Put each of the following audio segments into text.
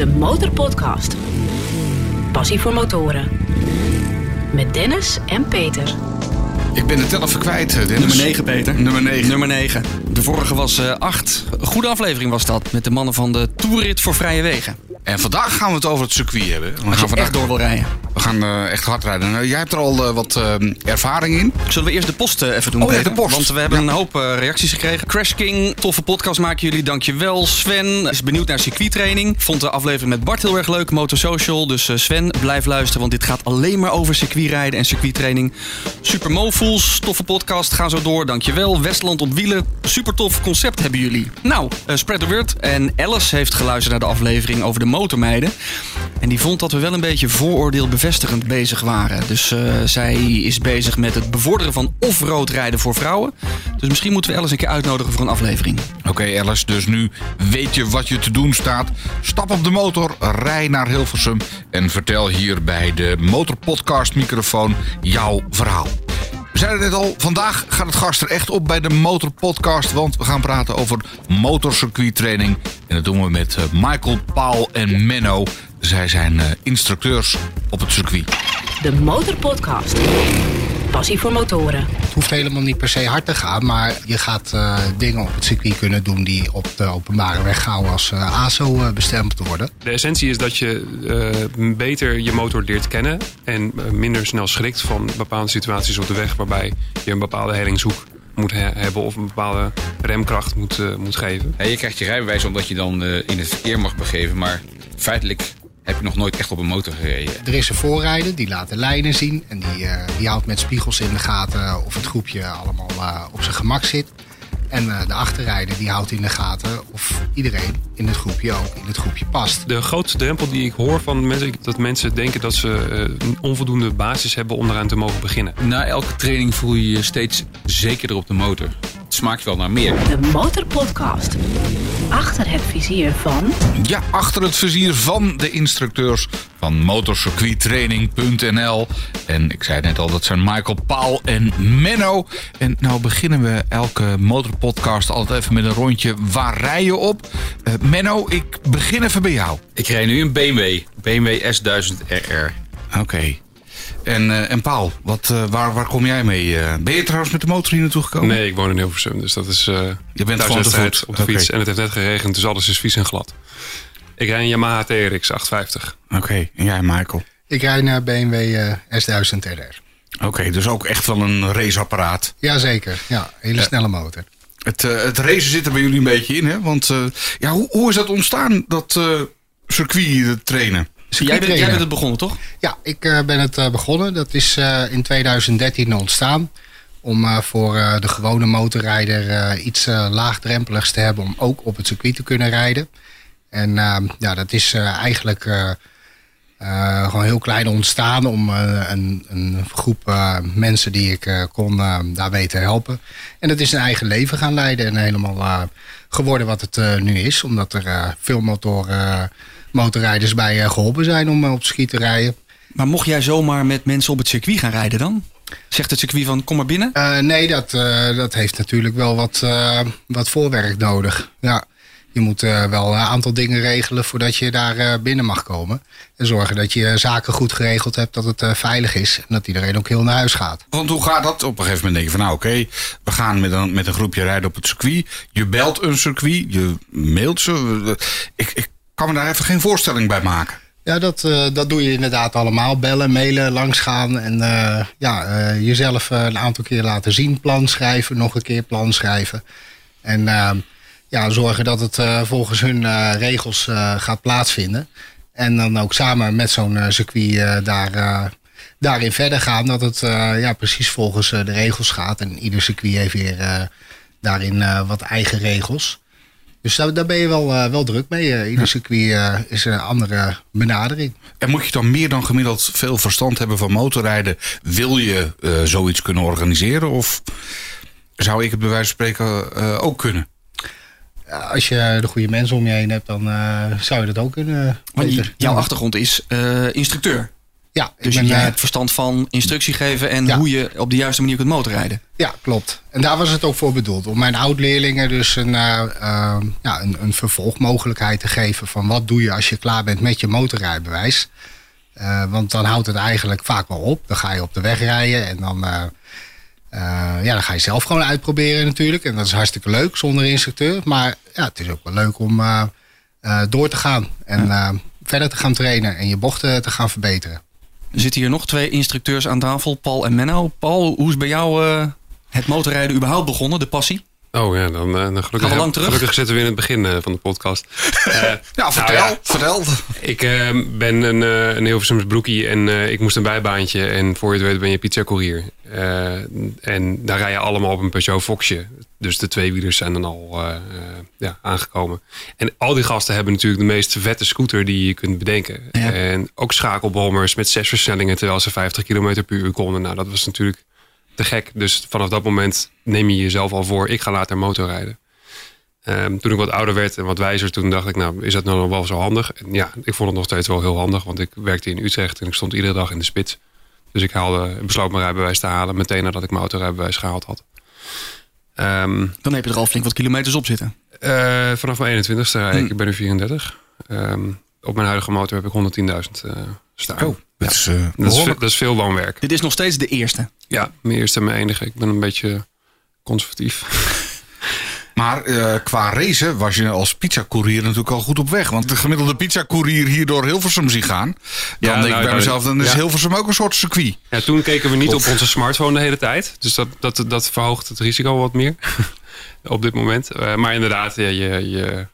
De Motorpodcast. Passie voor motoren. Met Dennis en Peter. Ik ben de tel even kwijt, eh, Dennis. Nummer 9, Peter. Nummer 9. Nummer 9. De vorige was 8. Goede aflevering was dat. Met de mannen van de Toerit voor Vrije Wegen. En vandaag gaan we het over het circuit hebben. We Als gaan je vandaag echt door wil rijden. We gaan eh, echt hard rijden. Nou, jij hebt er al eh, wat eh, ervaring in. Zullen we eerst de post even doen, Oh ja, de post. Want we hebben Ja. een hoop reacties gekregen. Crash King, toffe podcast maken jullie, dankjewel. Sven is benieuwd naar circuittraining. Vond de aflevering met Bart heel erg leuk, Motosocial. Dus Sven, blijf luisteren, want dit gaat alleen maar over circuitrijden en circuittraining. Super toffe podcast, ga zo door, dankjewel. Westland op wielen, super tof concept hebben jullie. Nou, spread the word. En Alice heeft geluisterd naar de aflevering over de motormeiden. En die vond dat we wel een beetje vooroordeel bezig waren. Dus eh, zij is bezig met het bevorderen van off-road rijden voor vrouwen. Dus misschien moeten we Alice een keer uitnodigen voor een aflevering. Oké, Alice, dus nu weet je wat je te doen staat. Stap op de motor, rij naar Hilversum en vertel hier bij de Motorpodcast microfoon jouw verhaal. We zeiden net al, vandaag gaat het gast er echt op bij de Motorpodcast, want we gaan praten over motorcircuittraining. En dat doen we met eh, Michael, Paul en Menno. Zij zijn eh, instructeurs op het circuit. De Motorpodcast. Passie voor motoren. Het hoeft helemaal niet per se hard te gaan, maar je gaat eh, dingen op het circuit kunnen doen die op de openbare weg gauw als eh, ASO eh, bestempeld worden. De essentie is dat je eh, beter je motor leert kennen en minder snel schrikt van bepaalde situaties op de weg waarbij je een bepaalde hellingshoek moet he- hebben of een bepaalde remkracht moet, moet geven. Ja, je krijgt je rijbewijs omdat je dan eh, in het verkeer mag begeven. Maar feitelijk heb je nog nooit echt op een motor gereden. Er is een voorrijder, die laat de lijnen zien en die, eh, die houdt met spiegels in de gaten of het groepje allemaal eh, op zijn gemak zit. En eh, de achterrijder die houdt in de gaten of iedereen in het groepje ook in het groepje past. De grootste drempel die ik hoor van mensen, dat mensen denken dat ze eh, een onvoldoende basis hebben om eraan te mogen beginnen. Na elke training voel je je steeds zekerder op de motor. Het smaakt wel naar meer. De Motorpodcast. Achter het vizier van Ja, achter het vizier van de instructeurs van motorcircuittraining.nl. En ik zei net al, dat zijn Michael, Paul en Menno. En nou beginnen we elke motorpodcast altijd even met een rondje. Waar rij je op? Eh, Menno, ik begin even bij jou. Ik rijd nu een BMW. BMW S1000 RR. Oké. En, eh, en Paul, wat, eh, waar, waar kom jij mee? Eh, ben je trouwens met de motor hier naartoe gekomen? Nee, ik woon in Hilversum, dus dat is eh Je bent gewoon te voet. op de fiets. En het heeft net geregend, dus alles is vies en glad. Ik rijd een Yamaha TRX 850. Oké, en jij Michael? Ik rijd een BMW eh, S1000 RR. Oké, dus ook echt wel een raceapparaat. Jazeker, ja, hele snelle motor. Het, eh, het racen zit er bij jullie een beetje in, hè? Want eh, ja, hoe, hoe is dat ontstaan, dat eh circuit trainen? Jij bent, jij bent het begonnen, toch? Ja, ik eh, ben het eh, begonnen. Dat is eh, in 2013 ontstaan. Om voor de gewone motorrijder iets laagdrempeligs te hebben om ook op het circuit te kunnen rijden. En eh, ja, dat is eigenlijk gewoon heel klein ontstaan om een, een groep mensen die ik kon daarbij te helpen. En dat is een eigen leven gaan leiden en helemaal geworden wat het nu is. Omdat er veel motoren, motorrijders bij eh, geholpen zijn om eh, op het circuit te rijden. Maar mocht jij zomaar met mensen op het circuit gaan rijden dan? Zegt het circuit van, kom maar binnen? Eh, nee, dat, eh, dat heeft natuurlijk wel wat, eh, wat voorwerk nodig. Ja, je moet eh, wel een aantal dingen regelen voordat je daar eh, binnen mag komen. En zorgen dat je zaken goed geregeld hebt, dat het eh, veilig is. En dat iedereen ook heel naar huis gaat. Want hoe gaat dat? Op een gegeven moment denk je van nou oké, we gaan met een, met een groepje rijden op het circuit. Je belt een circuit, je mailt ze. Ik, ik kan me daar even geen voorstelling bij maken. Ja, dat, eh, dat doe je inderdaad allemaal. Bellen, mailen, langsgaan. En eh, ja, eh, jezelf een aantal keer laten zien. Plan schrijven, nog een keer plan schrijven. En eh, ja, zorgen dat het volgens hun regels gaat plaatsvinden. En dan ook samen met zo'n circuit daar, daarin verder gaan. Dat het ja, precies volgens de regels gaat. En ieder circuit heeft weer daarin wat eigen regels. Dus daar, daar ben je wel, eh, wel druk mee. Eh, ieder circuit eh, is een andere benadering. En moet je dan meer dan gemiddeld veel verstand hebben van motorrijden? Wil je eh, zoiets kunnen organiseren? Of zou ik het bij wijze van spreken eh, ook kunnen? Als je de goede mensen om je heen hebt, dan eh, zou je dat ook kunnen. Want jouw achtergrond is eh, instructeur. Ja, Dus ben, eh, hebt verstand van instructie geven en Ja. hoe je op de juiste manier kunt motorrijden. Ja, klopt. En daar was het ook voor bedoeld. Om mijn oud-leerlingen dus een, eh, eh, ja, een, een vervolgmogelijkheid te geven van wat doe je als je klaar bent met je motorrijbewijs. Eh, want dan houdt het eigenlijk vaak wel op. Dan ga je op de weg rijden en dan, eh, eh, ja, dan ga je zelf gewoon uitproberen natuurlijk. En dat is hartstikke leuk zonder instructeur. Maar ja, het is ook wel leuk om eh, eh, door te gaan en eh, verder te gaan trainen en je bochten te gaan verbeteren. Er zitten hier nog twee instructeurs aan tafel, Paul en Menno. Paul, hoe is bij jou eh, het motorrijden überhaupt begonnen, de passie? Oh ja, dan, eh, dan Gaan gelukkig, we lang terug? gelukkig zitten we in het begin eh, van de podcast. Eh, Ja, vertel, nou ja, vertel. ik eh, ben een, eh een Hilversums broekie en ik moest een bijbaantje. En voor je het weet ben je pizzacourier. En daar rij je allemaal op een Peugeot Foxje. Dus de tweewielers zijn dan al ja, aangekomen. En al die gasten hebben natuurlijk de meest vette scooter die je kunt bedenken. Ja. En ook schakelbommers met zes versnellingen terwijl ze 50 km per uur konden. Nou, dat was natuurlijk te gek. Dus vanaf dat moment neem je jezelf al voor, ik ga later motorrijden. Ehm, toen ik wat ouder werd en wat wijzer, toen dacht ik, nou, is dat nou nog wel zo handig? En ja, ik vond het nog steeds wel heel handig, want ik werkte in Utrecht en ik stond iedere dag in de spits. Dus ik haalde, besloot mijn rijbewijs te halen meteen nadat ik mijn autorijbewijs gehaald had. Ehm, Dan heb je er al flink wat kilometers op zitten. eh, vanaf mijn 21ste rijd ik, Hmm. ik ben nu 34. Ehm, op mijn huidige motor heb ik 110.000 eh staan. Oh, dat is eh, dat, is, dat is veel loonwerk. Dit is nog steeds de eerste. Ja, mijn eerste en mijn enige. Ik ben een beetje conservatief. Maar eh, qua racen was je als pizzacourier natuurlijk al goed op weg. Want de gemiddelde pizzacourier hier door Hilversum zien gaan. Dan Ja, denk ik nou, bij nou, mezelf, dan is ja. Hilversum ook een soort circuit. Ja, toen keken we niet Of- op onze smartphone de hele tijd. Dus dat, dat, dat verhoogt het risico wat meer. op dit moment. Eh, maar inderdaad, ja, je, je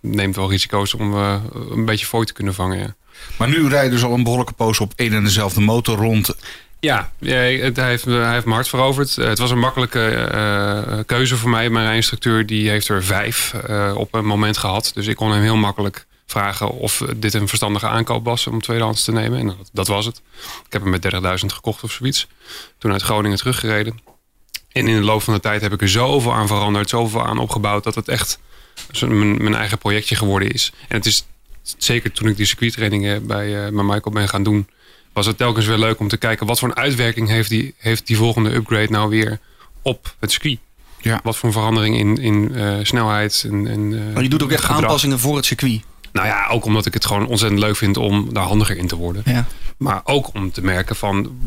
neemt wel risico's om eh, een beetje fooi te kunnen vangen. Maar nu rijden dus al een behoorlijke poos op één en dezelfde motor rond. ja, hij, heeft, hij heeft mijn hart veroverd. Eh, het was een makkelijke eh, keuze voor mij. Mijn rijinstructeur die heeft er vijf eh, op een moment gehad. Dus ik kon hem heel makkelijk vragen of dit een verstandige aankoop was om tweedehands te nemen. En dat, was het. Ik heb hem met 30.000 gekocht of zoiets. Toen uit Groningen teruggereden. En in de loop van de tijd heb ik er zoveel aan veranderd, zoveel aan opgebouwd, dat het echt mijn eigen projectje geworden is. En het is zeker toen ik die circuittrainingen bij, eh bij Michael ben gaan doen, was het telkens weer leuk om te kijken wat voor een uitwerking heeft die, heeft die volgende upgrade nou weer op het circuit. Ja. Wat voor een verandering in, in eh, snelheid en, en eh, Maar je doet ook echt gedrag. aanpassingen voor het circuit. Nou ja, ook omdat ik het gewoon ontzettend leuk vind om daar handiger in te worden. Ja. Maar ook om te merken van,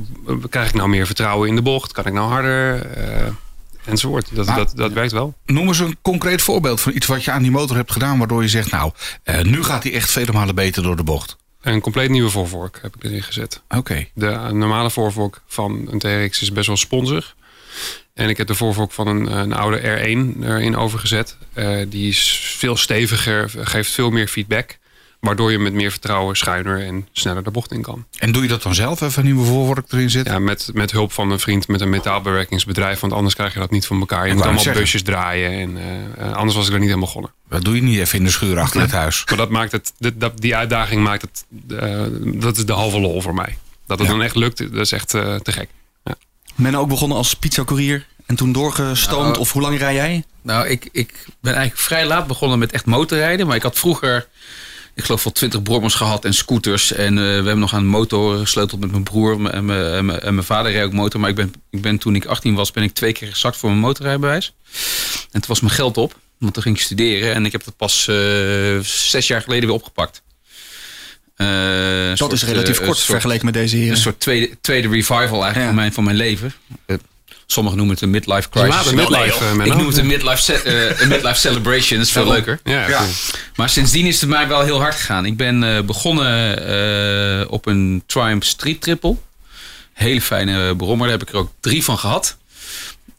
krijg ik nou meer vertrouwen in de bocht? Kan ik nou harder? eh, enzovoort. Dat, dat, dat werkt wel. Noem eens een concreet voorbeeld van iets wat je aan die motor hebt gedaan. Waardoor je zegt, nou, eh, nu gaat hij echt vele malen beter door de bocht. Een compleet nieuwe voorvork heb ik erin gezet. Oké. De normale voorvork van een TRX is best wel sponsig. En ik heb de voorvork van een, een oude R1 erin overgezet. Eh, die is veel steviger, geeft veel meer feedback. Waardoor je met meer vertrouwen schuiner en sneller de bocht in kan. En doe je dat dan zelf even een nieuwe voorwerp erin zetten? Ja, met, met hulp van een vriend met een metaalbewerkingsbedrijf. Want anders krijg je dat niet van elkaar. Je moet allemaal busjes draaien. En eh, eh, anders was ik er niet helemaal begonnen. Dat doe je niet even in de schuur achter het huis. Maar dat maakt het, dit- dat, die uitdaging maakt het, eh, dat is de halve lol voor mij. Dat het Ja. dan echt lukt, dat is echt eh, te gek. Men ook begonnen als pizzacourier en toen doorgestoomd. Nou, of hoe lang rij jij? Nou, ik, ik ben eigenlijk vrij laat begonnen met echt motorrijden. Maar ik had vroeger, ik geloof wel twintig brommers gehad en scooters. En eh, we hebben nog aan motor gesleuteld met mijn broer en mijn, vader reed ook motor. Maar ik ben, ik ben toen ik 18 was, ben ik twee keer gezakt voor mijn motorrijbewijs. En toen was mijn geld op, want toen ging ik studeren. En ik heb dat pas eh, zes jaar geleden weer opgepakt. Eh, Dat soort, is relatief kort soort- vergeleken met deze heren. een soort tweede, tweede revival eigenlijk Ja. van, mijn, van mijn leven. Eh, Sommigen noemen het een midlife crisis. Midlife, eh, ik Menno. noem het een midlife, eh, een midlife celebration. Dat is veel leuker. Ja. Maar sindsdien is het mij wel heel hard gegaan. Ik ben eh, begonnen eh, op een Triumph Street Triple. Hele fijne brommer. Daar heb ik er ook drie van gehad.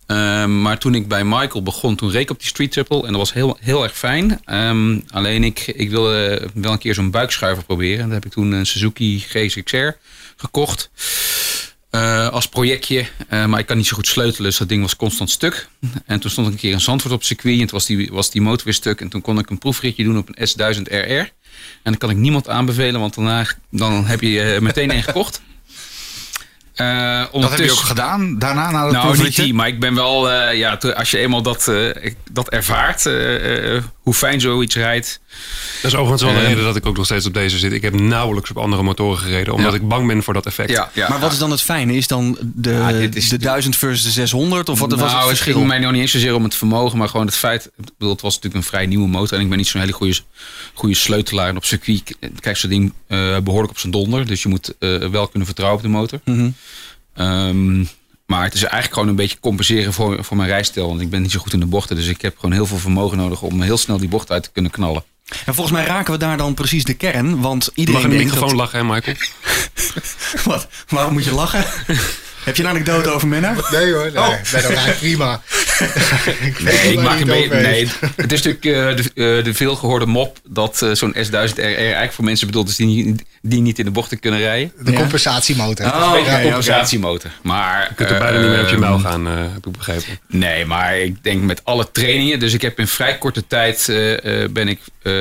Ehm, maar toen ik bij Michael begon, toen reed ik op die Street Triple. En dat was heel, heel erg fijn. Ehm, alleen ik, ik wilde wel een keer zo'n buikschuiver proberen. En daar heb ik toen een Suzuki GSXR gekocht. Eh, als projectje. Eh, maar ik kan niet zo goed sleutelen, dus dat ding was constant stuk. En toen stond ik een keer in Zandvoort op het circuit. En toen was die, was die motor weer stuk. En toen kon ik een proefritje doen op een S1000 RR. En dat kan ik niemand aanbevelen, want daarna dan heb je eh, meteen een gekocht. Eh, Dat heb je ook gedaan daarna na het nou, niet die, maar ik ben wel, ja, als je eenmaal dat, dat ervaart, hoe fijn zoiets rijdt. Dat is overigens wel de Ehm, reden dat ik ook nog steeds op deze zit. Ik heb nauwelijks op andere motoren gereden, omdat Ja. ik bang ben voor dat effect. Ja, ja. Maar wat is dan het fijne? Is dan de, Ja, dit is- de 1000 versus de 600? Of wat was nou, het het verschil? ging mij nog niet eens zozeer om het vermogen, maar gewoon het feit. Ik bedoel, het was natuurlijk een vrij nieuwe motor en ik ben niet zo'n hele goede, goede sleutelaar. En op circuit krijgt zo'n ding eh, behoorlijk op zijn donder. Dus je moet eh, wel kunnen vertrouwen op de motor. Mhm. Ehm, maar het is eigenlijk gewoon een beetje compenseren voor, voor mijn rijstijl. Want ik ben niet zo goed in de bochten. Dus ik heb gewoon heel veel vermogen nodig om heel snel die bocht uit te kunnen knallen. En volgens mij raken we daar dan precies de kern. Want iedereen Mag in de denkt microfoon dat... lachen, hè, Michael? Wat? Waarom moet je lachen? Heb je een anekdote over Menno? Nee hoor, nee, Oh. ook eigenlijk prima. ik Nee, ik maak een beetje. Nee, het is natuurlijk eh, de, eh, de veelgehoorde mop dat eh, zo'n S1000 RR eigenlijk voor mensen bedoeld is die, niet- die niet in de bochten kunnen rijden. De Ja. compensatiemotor. Oké, een compensatiemotor. Maar Je kunt er bijna niet meer op je ehm, muil gaan, eh, heb ik begrepen. Nee, maar ik denk met alle trainingen. Dus ik heb in vrij korte tijd eh, eh, ben ik eh,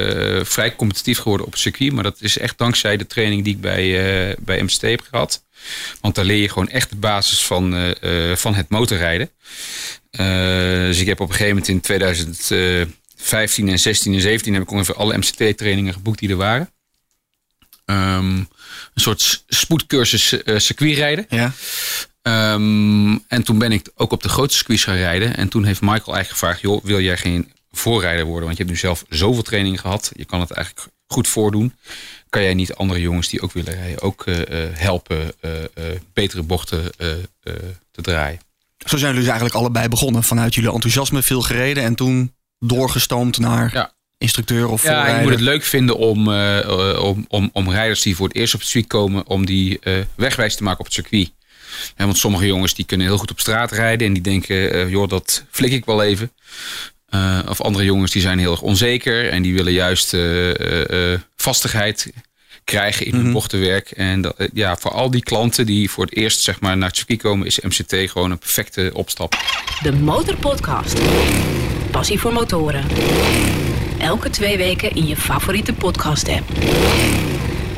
vrij competitief geworden op het circuit. Maar dat is echt dankzij de training die ik bij, eh, bij MCT heb gehad. Want daar leer je gewoon echt de basis van, eh, eh, van het motorrijden. Eh, dus ik heb op een gegeven moment in 2015 en 16 en 17 heb ik ongeveer alle MCT trainingen geboekt die er waren. Ehm, een soort spoedcursus circuitrijden. Ja. Ehm, en toen ben ik ook op de grote circuits gaan rijden. En toen heeft Michael eigenlijk gevraagd: joh, wil jij geen voorrijder worden? Want je hebt nu zelf zoveel training gehad. Je kan het eigenlijk goed voordoen. Kan jij niet andere jongens die ook willen rijden ook eh, eh, helpen eh, eh, betere bochten eh, eh, te draaien? Zo zijn jullie dus eigenlijk allebei begonnen. Vanuit jullie enthousiasme veel gereden. En toen doorgestoomd naar Ja. instructeur of Ja, je voorrijder. moet het leuk vinden om, om, om, om rijders die voor het eerst op het circuit komen, om die eh, wegwijs te maken op het circuit. Hè, want sommige jongens die kunnen heel goed op straat rijden en die denken, eh, joh, dat flik ik wel even. Eh, of andere jongens die zijn heel erg onzeker en die willen juist eh, eh, eh, vastigheid krijgen in hun bochtenwerk. En dat, ja, voor al die klanten die voor het eerst zeg maar, naar het circuit komen, is MCT gewoon een perfecte opstap. De Motorpodcast. Passie voor motoren. Elke twee weken in je favoriete podcast-app.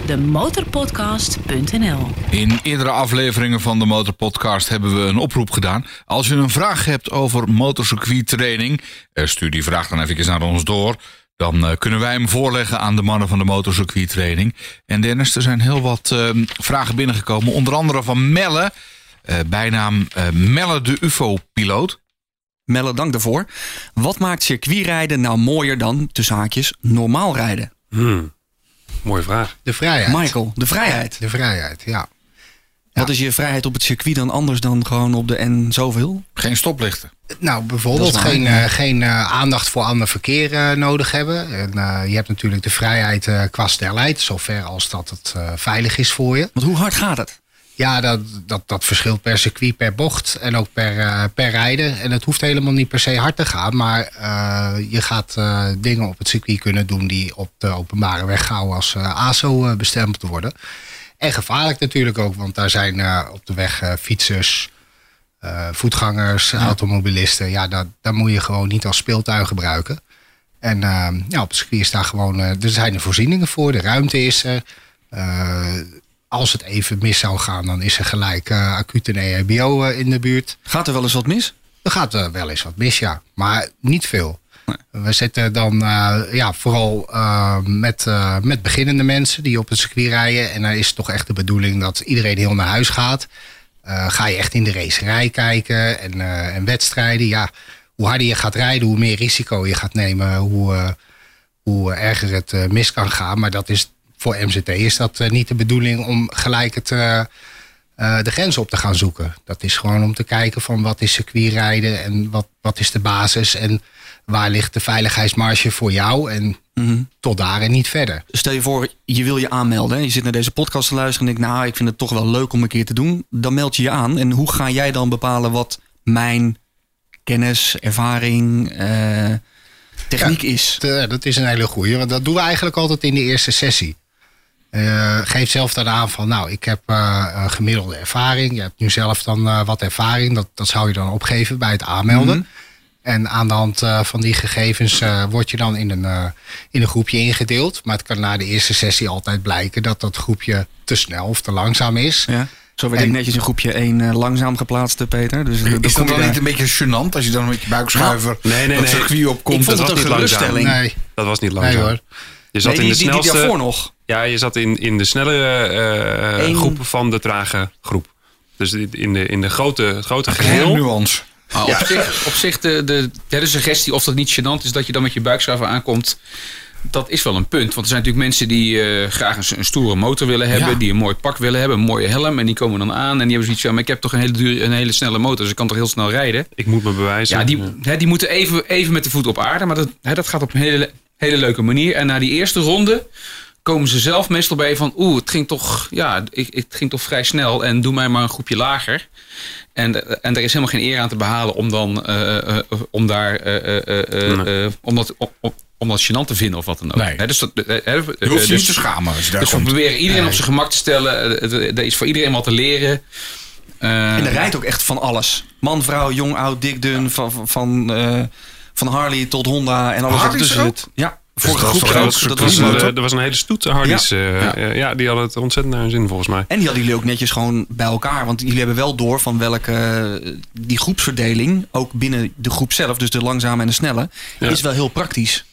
Demotorpodcast.nl In eerdere afleveringen van de Motorpodcast hebben we een oproep gedaan. Als je een vraag hebt over motorcircuittraining, eh, stuur die vraag dan even naar ons door. Dan eh, kunnen wij hem voorleggen aan de mannen van de motorcircuittraining. En Dennis, er zijn heel wat eh, vragen binnengekomen. Onder andere van Melle, eh, bijnaam eh, Melle de UFO-piloot. Melle, dank daarvoor. Wat maakt circuitrijden nou mooier dan, tussen haakjes, normaal rijden? Hmm. Mooie vraag. De vrijheid. Michael, de vrijheid. De vrijheid, ja. Wat is je vrijheid op het circuit dan anders dan gewoon op de N zoveel? Geen stoplichten. Nou, bijvoorbeeld geen, eh, geen eh, aandacht voor ander verkeer eh, nodig hebben. En, eh, je hebt natuurlijk de vrijheid eh, qua snelheid, zover als dat het eh, veilig is voor je. Want hoe hard gaat het? Ja, dat, dat, dat verschilt per circuit, per bocht en ook per, eh, per rijden. En het hoeft helemaal niet per se hard te gaan. Maar eh, je gaat eh, dingen op het circuit kunnen doen die op de openbare weg gauw als ASO bestempeld worden. En gevaarlijk natuurlijk ook, want daar zijn op de weg fietsers, voetgangers, automobilisten. Ja, dat, daar moet je gewoon niet als speeltuin gebruiken. En ja, op het circuit is daar gewoon, er zijn er voorzieningen voor, de ruimte is er. Eh, als het even mis zou gaan, dan is er gelijk eh acuut een EHBO eh, in de buurt. Gaat er wel eens wat mis? Er gaat er wel eens wat mis, ja. Maar niet veel. We zitten dan eh, ja, vooral eh, met, eh, met beginnende mensen die op het circuit rijden. En dan is het toch echt de bedoeling dat iedereen heel naar huis gaat. Eh, ga je echt in de racerij kijken en, eh, en wedstrijden. Ja, hoe harder je gaat rijden, hoe meer risico je gaat nemen. Hoe, eh, hoe erger het eh, mis kan gaan. Maar dat is, voor MZT is dat eh, niet de bedoeling om gelijk het, eh, eh, de grens op te gaan zoeken. Dat is gewoon om te kijken van wat is circuitrijden en wat, wat is de basis en waar ligt de veiligheidsmarge voor jou en tot daar en niet verder. Stel je voor, je wil je aanmelden. hè. Je zit naar deze podcast te luisteren en denkt, nou, ik vind het toch wel leuk om een keer te doen. Dan meld je je aan. En hoe ga jij dan bepalen wat mijn kennis, ervaring, techniek is? Dat, dat is een hele goeie, want dat doen we eigenlijk altijd in de eerste sessie. Eh, geef zelf dan aan van, nou, ik heb eh, een gemiddelde ervaring. Je hebt nu zelf dan eh, wat ervaring. Dat, dat zou je dan opgeven bij het aanmelden. En aan de hand eh, van die gegevens eh, word je dan in een, eh, in een groepje ingedeeld. Maar het kan na de eerste sessie altijd blijken dat dat groepje te snel of te langzaam is. Ja. Zo werd ik netjes in groepje 1 eh, langzaam geplaatst, Peter. Dus, dan Is dat dan niet een beetje gênant als je dan met je buikschuiver Nee, nee, dat nee. circuit opkomt? Ik vond dat het was een niet langzaam. Nee, Dat was niet nee langzaam. hoor. Je zat Nee, in die, de die, die snelste... daarvoor nog. Ja, je zat in, in de snelle eh, Eén- groep van de trage groep. Dus in de, in de grote, het grote Kleine geheel. nuance. Maar op zich, op zich de, de derde suggestie, of dat niet gênant is dat je dan met je buikschuiver aankomt. Dat is wel een punt. Want er zijn natuurlijk mensen die eh, graag een, een stoere motor willen hebben. Ja. Die een mooi pak willen hebben. Een mooie helm. En die komen dan aan. En die hebben zoiets van, maar ik heb toch een hele, dure, een hele snelle motor. Dus ik kan toch heel snel rijden. Ik moet me bewijzen. Ja, die, hè, die moeten even, even met de voet op aarde. Maar dat, hè, dat gaat op een hele, hele leuke manier. En na die eerste ronde komen ze zelf meestal bij van... Oeh, het ging toch, ja, ik, het ging toch vrij snel. En doe mij maar een groepje lager. En, en er is helemaal geen eer aan te behalen om dan eh, eh, eh, om daar eh, eh, eh, eh, Nee. eh, om dat om, om- om dat gênant te vinden of wat dan ook. Nee. Hè, dus dat, Je hoeft je dus- niet te schamen als je daar dus we proberen iedereen op zijn gemak te stellen. Er is voor iedereen wat te leren. Eh, En er rijdt ook echt van alles. Man, vrouw, jong, oud, dik, dun. Van, van, van, eh, van Harley tot Honda en alles wat Harley ertussen zo? zit. Ja, vorige dat is groep een Dat Dat was, was een, eh, er was een hele stoet Harleys. Ja. eh, Ja. eh, ja, die hadden het ontzettend naar hun zin volgens mij. en die hadden jullie ook netjes gewoon bij elkaar. Want jullie hebben wel door van welke die groepsverdeling, ook binnen de groep zelf, dus de langzame en de snelle, Ja. is wel heel praktisch.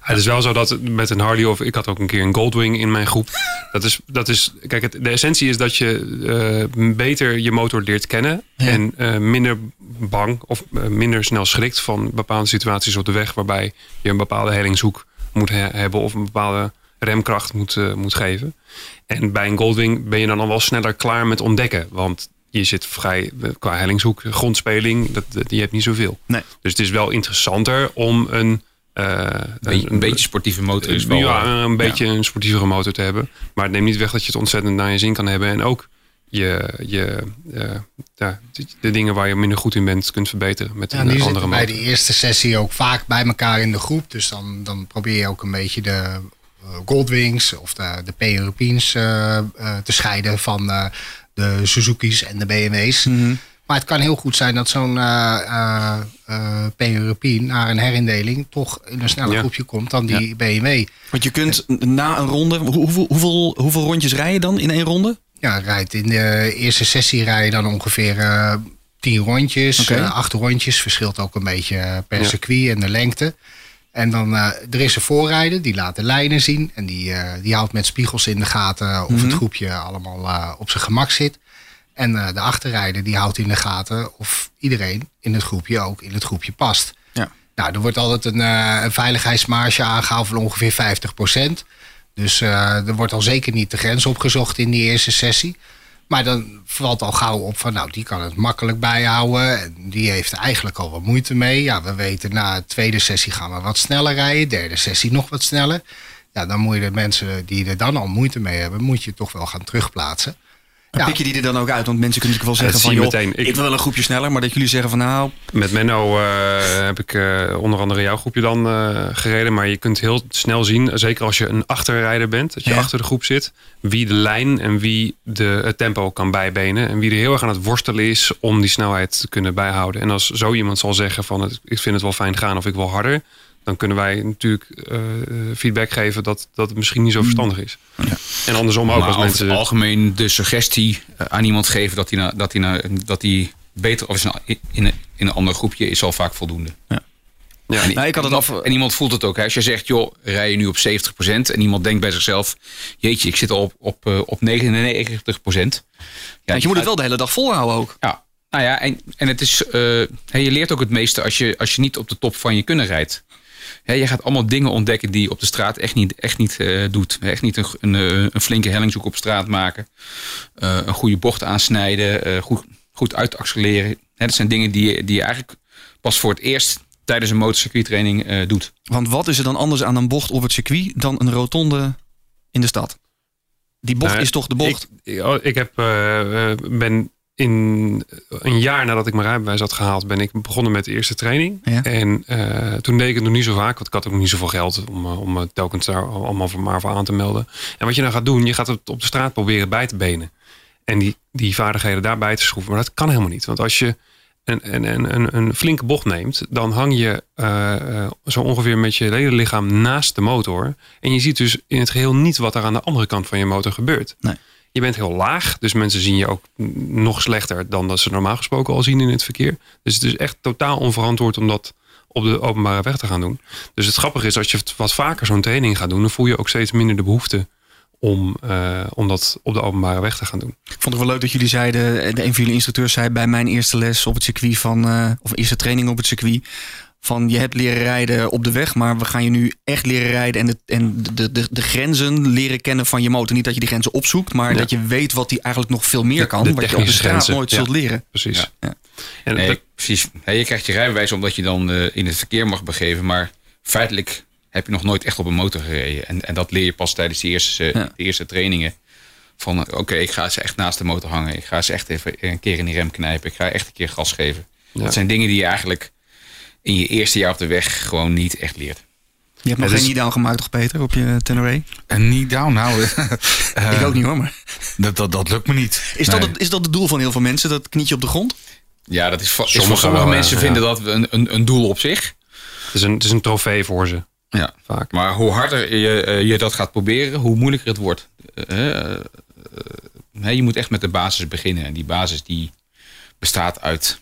Het is wel zo dat met een Harley, of ik had ook een keer een Goldwing in mijn groep. Dat is, dat is kijk, het, de essentie is dat je eh, beter je motor leert kennen. Ja. En eh, minder bang of eh, minder snel schrikt van bepaalde situaties op de weg. Waarbij je een bepaalde hellingshoek moet he- hebben of een bepaalde remkracht moet, moet geven. En bij een Goldwing ben je dan al wel sneller klaar met ontdekken. Want je zit vrij qua hellingshoek, grondspeling, dat, dat, je hebt niet zoveel. Nee. Dus het is wel interessanter om een. Eh, een, een beetje sportieve motor is wel... ja, eh, een beetje een sportievere motor te hebben. Maar het neemt niet weg dat je het ontzettend naar je zin kan hebben. En ook je, je, eh, ja, de, de dingen waar je minder goed in bent kunt verbeteren met Ja, een andere zitten bij motor. de eerste sessie ook vaak bij elkaar in de groep. Dus dan, dan probeer je ook een beetje de Goldwings of de, de P-Europeans te scheiden van eh, de Suzuki's en de BMW's. Maar het kan heel goed zijn dat zo'n eh eh, eh, P-European naar een herindeling toch in een sneller Ja. groepje komt dan die BMW. Want je kunt na een ronde, hoe- hoeveel, hoeveel, hoeveel rondjes rij je dan in één ronde? Ja, rijdt in de eerste sessie rij je dan ongeveer eh, tien rondjes, acht rondjes. Verschilt ook een beetje per Ja. circuit en de lengte. En dan eh, er is een voorrijder, die laat de lijnen zien. En die, eh, die houdt met spiegels in de gaten of Mhm. het groepje allemaal eh, op zijn gemak zit. En eh, de achterrijder die houdt in de gaten of iedereen in het groepje ook in het groepje past. Ja. Nou, er wordt altijd een, een veiligheidsmarge aangehaald van ongeveer 50%. Dus eh, er wordt al zeker niet de grens opgezocht in die eerste sessie. Maar dan valt al gauw op van, nou, die kan het makkelijk bijhouden. En die heeft er eigenlijk al wat moeite mee. Ja, we weten, na de tweede sessie gaan we wat sneller rijden. Derde sessie nog wat sneller. Ja, dan moet je de mensen die er dan al moeite mee hebben, moet je toch wel gaan terugplaatsen. Ja. pik je die er dan ook uit? Want mensen kunnen natuurlijk wel zeggen van, joh, meteen. ik, Ik- wil wel een groepje sneller. Maar dat jullie zeggen van, nou, Met Menno eh, heb ik eh, onder andere jouw groepje dan eh, gereden. Maar je kunt heel snel zien, zeker als je een achterrijder bent, dat je Ja. achter de groep zit, wie de lijn en wie de, het tempo kan bijbenen. En wie er heel erg aan het worstelen is om die snelheid te kunnen bijhouden. En als zo iemand zal zeggen van ik vind het wel fijn gaan of ik wil harder. Dan kunnen wij natuurlijk eh, feedback geven dat, dat het misschien niet zo verstandig is. En andersom ook maar als over mensen. het algemeen de suggestie eh, aan iemand geven dat hij, na, dat hij, na, dat hij beter of is nou in, in, een, in een ander groepje is al vaak voldoende. ja. En, Nou, ik had het af- en iemand voelt het ook. Hè. Als je zegt, joh, rij je nu op 70% en iemand denkt bij zichzelf, jeetje, ik zit al op, op, eh, op 99%. Ja, want je moet het wel de hele dag volhouden ook. Ja, nou ja, en, en het is, eh, hè, je leert ook het meeste als je, als je niet op de top van je kunnen rijdt. Hè, je gaat allemaal dingen ontdekken die je op de straat echt niet, echt niet eh, doet. Echt niet een, een, eh, een flinke hellingzoek op straat maken. eh, een goede bocht aansnijden. goed, goed uitaccelereren. Hè, dat zijn dingen die, je- die je eigenlijk pas voor het eerst tijdens een motorcircuittraining doet. Want wat is er dan anders aan een bocht op het circuit dan een rotonde in de stad? Die bocht Nou, is toch de bocht? Ik, oh, ik heb, ben in een jaar nadat ik mijn rijbewijs had gehaald, ben ik begonnen met de eerste training. Ja. En eh, toen deed ik het nog niet zo vaak, want ik had ook nog niet zoveel geld om, eh, om me telkens daar allemaal voor maar voor aan te melden. En wat je dan gaat doen, je gaat het op de straat proberen bij te benen. En die, die vaardigheden daarbij te schroeven. Maar dat kan helemaal niet. Want als je een, een, een, een, flinke bocht neemt, dan hang je eh, zo ongeveer met je hele lichaam naast de motor. En je ziet dus in het geheel niet wat er aan de andere kant van je motor gebeurt. Nee. Je bent heel laag, dus mensen zien je ook nog slechter dan dat ze normaal gesproken al zien in het verkeer. Dus het is echt totaal onverantwoord om dat op de openbare weg te gaan doen. Dus het grappige is, als je wat vaker zo'n training gaat doen, dan voel je ook steeds minder de behoefte om, eh, om dat op de openbare weg te gaan doen. Ik vond het wel leuk dat jullie zeiden, de een van jullie instructeurs zei bij mijn eerste les op het circuit van, eh, of eerste training op het circuit, van je hebt leren rijden op de weg, maar we gaan je nu echt leren rijden en de, en de, de, de grenzen leren kennen van je motor. Niet dat je die grenzen opzoekt, maar Ja. dat je weet wat die eigenlijk nog veel meer kan, de wat je op de straat grenzen, nooit ja. zult leren. Precies. Ja. Ja. En Nee, dat- precies. Je krijgt je rijbewijs omdat je dan eh, in het verkeer mag begeven. Maar feitelijk heb je nog nooit echt op een motor gereden. En, en dat leer je pas tijdens de eerste, Ja. de eerste trainingen. Van eh, oké, ik ga ze echt naast de motor hangen. Ik ga ze echt even een keer in die rem knijpen. Ik ga echt een keer gas geven. Ja. Dat zijn dingen die je eigenlijk in je eerste jaar op de weg gewoon niet echt leert. Je hebt nog Het geen niet gemaakt toch Peter, op je Tenere? En niet down, nou. eh, Ik ook niet hoor, maar Dat, dat, dat lukt me niet. is dat, het, is dat het doel van heel veel mensen, dat knietje op de grond? Ja, dat is, voor sommige wel, mensen ja. vinden dat een, een, een doel op zich. het, is een, het is een trofee voor ze, Ja. vaak. Maar hoe harder je, eh, je dat gaat proberen, hoe moeilijker het wordt. Hè, je moet echt met de basis beginnen. En die basis die bestaat uit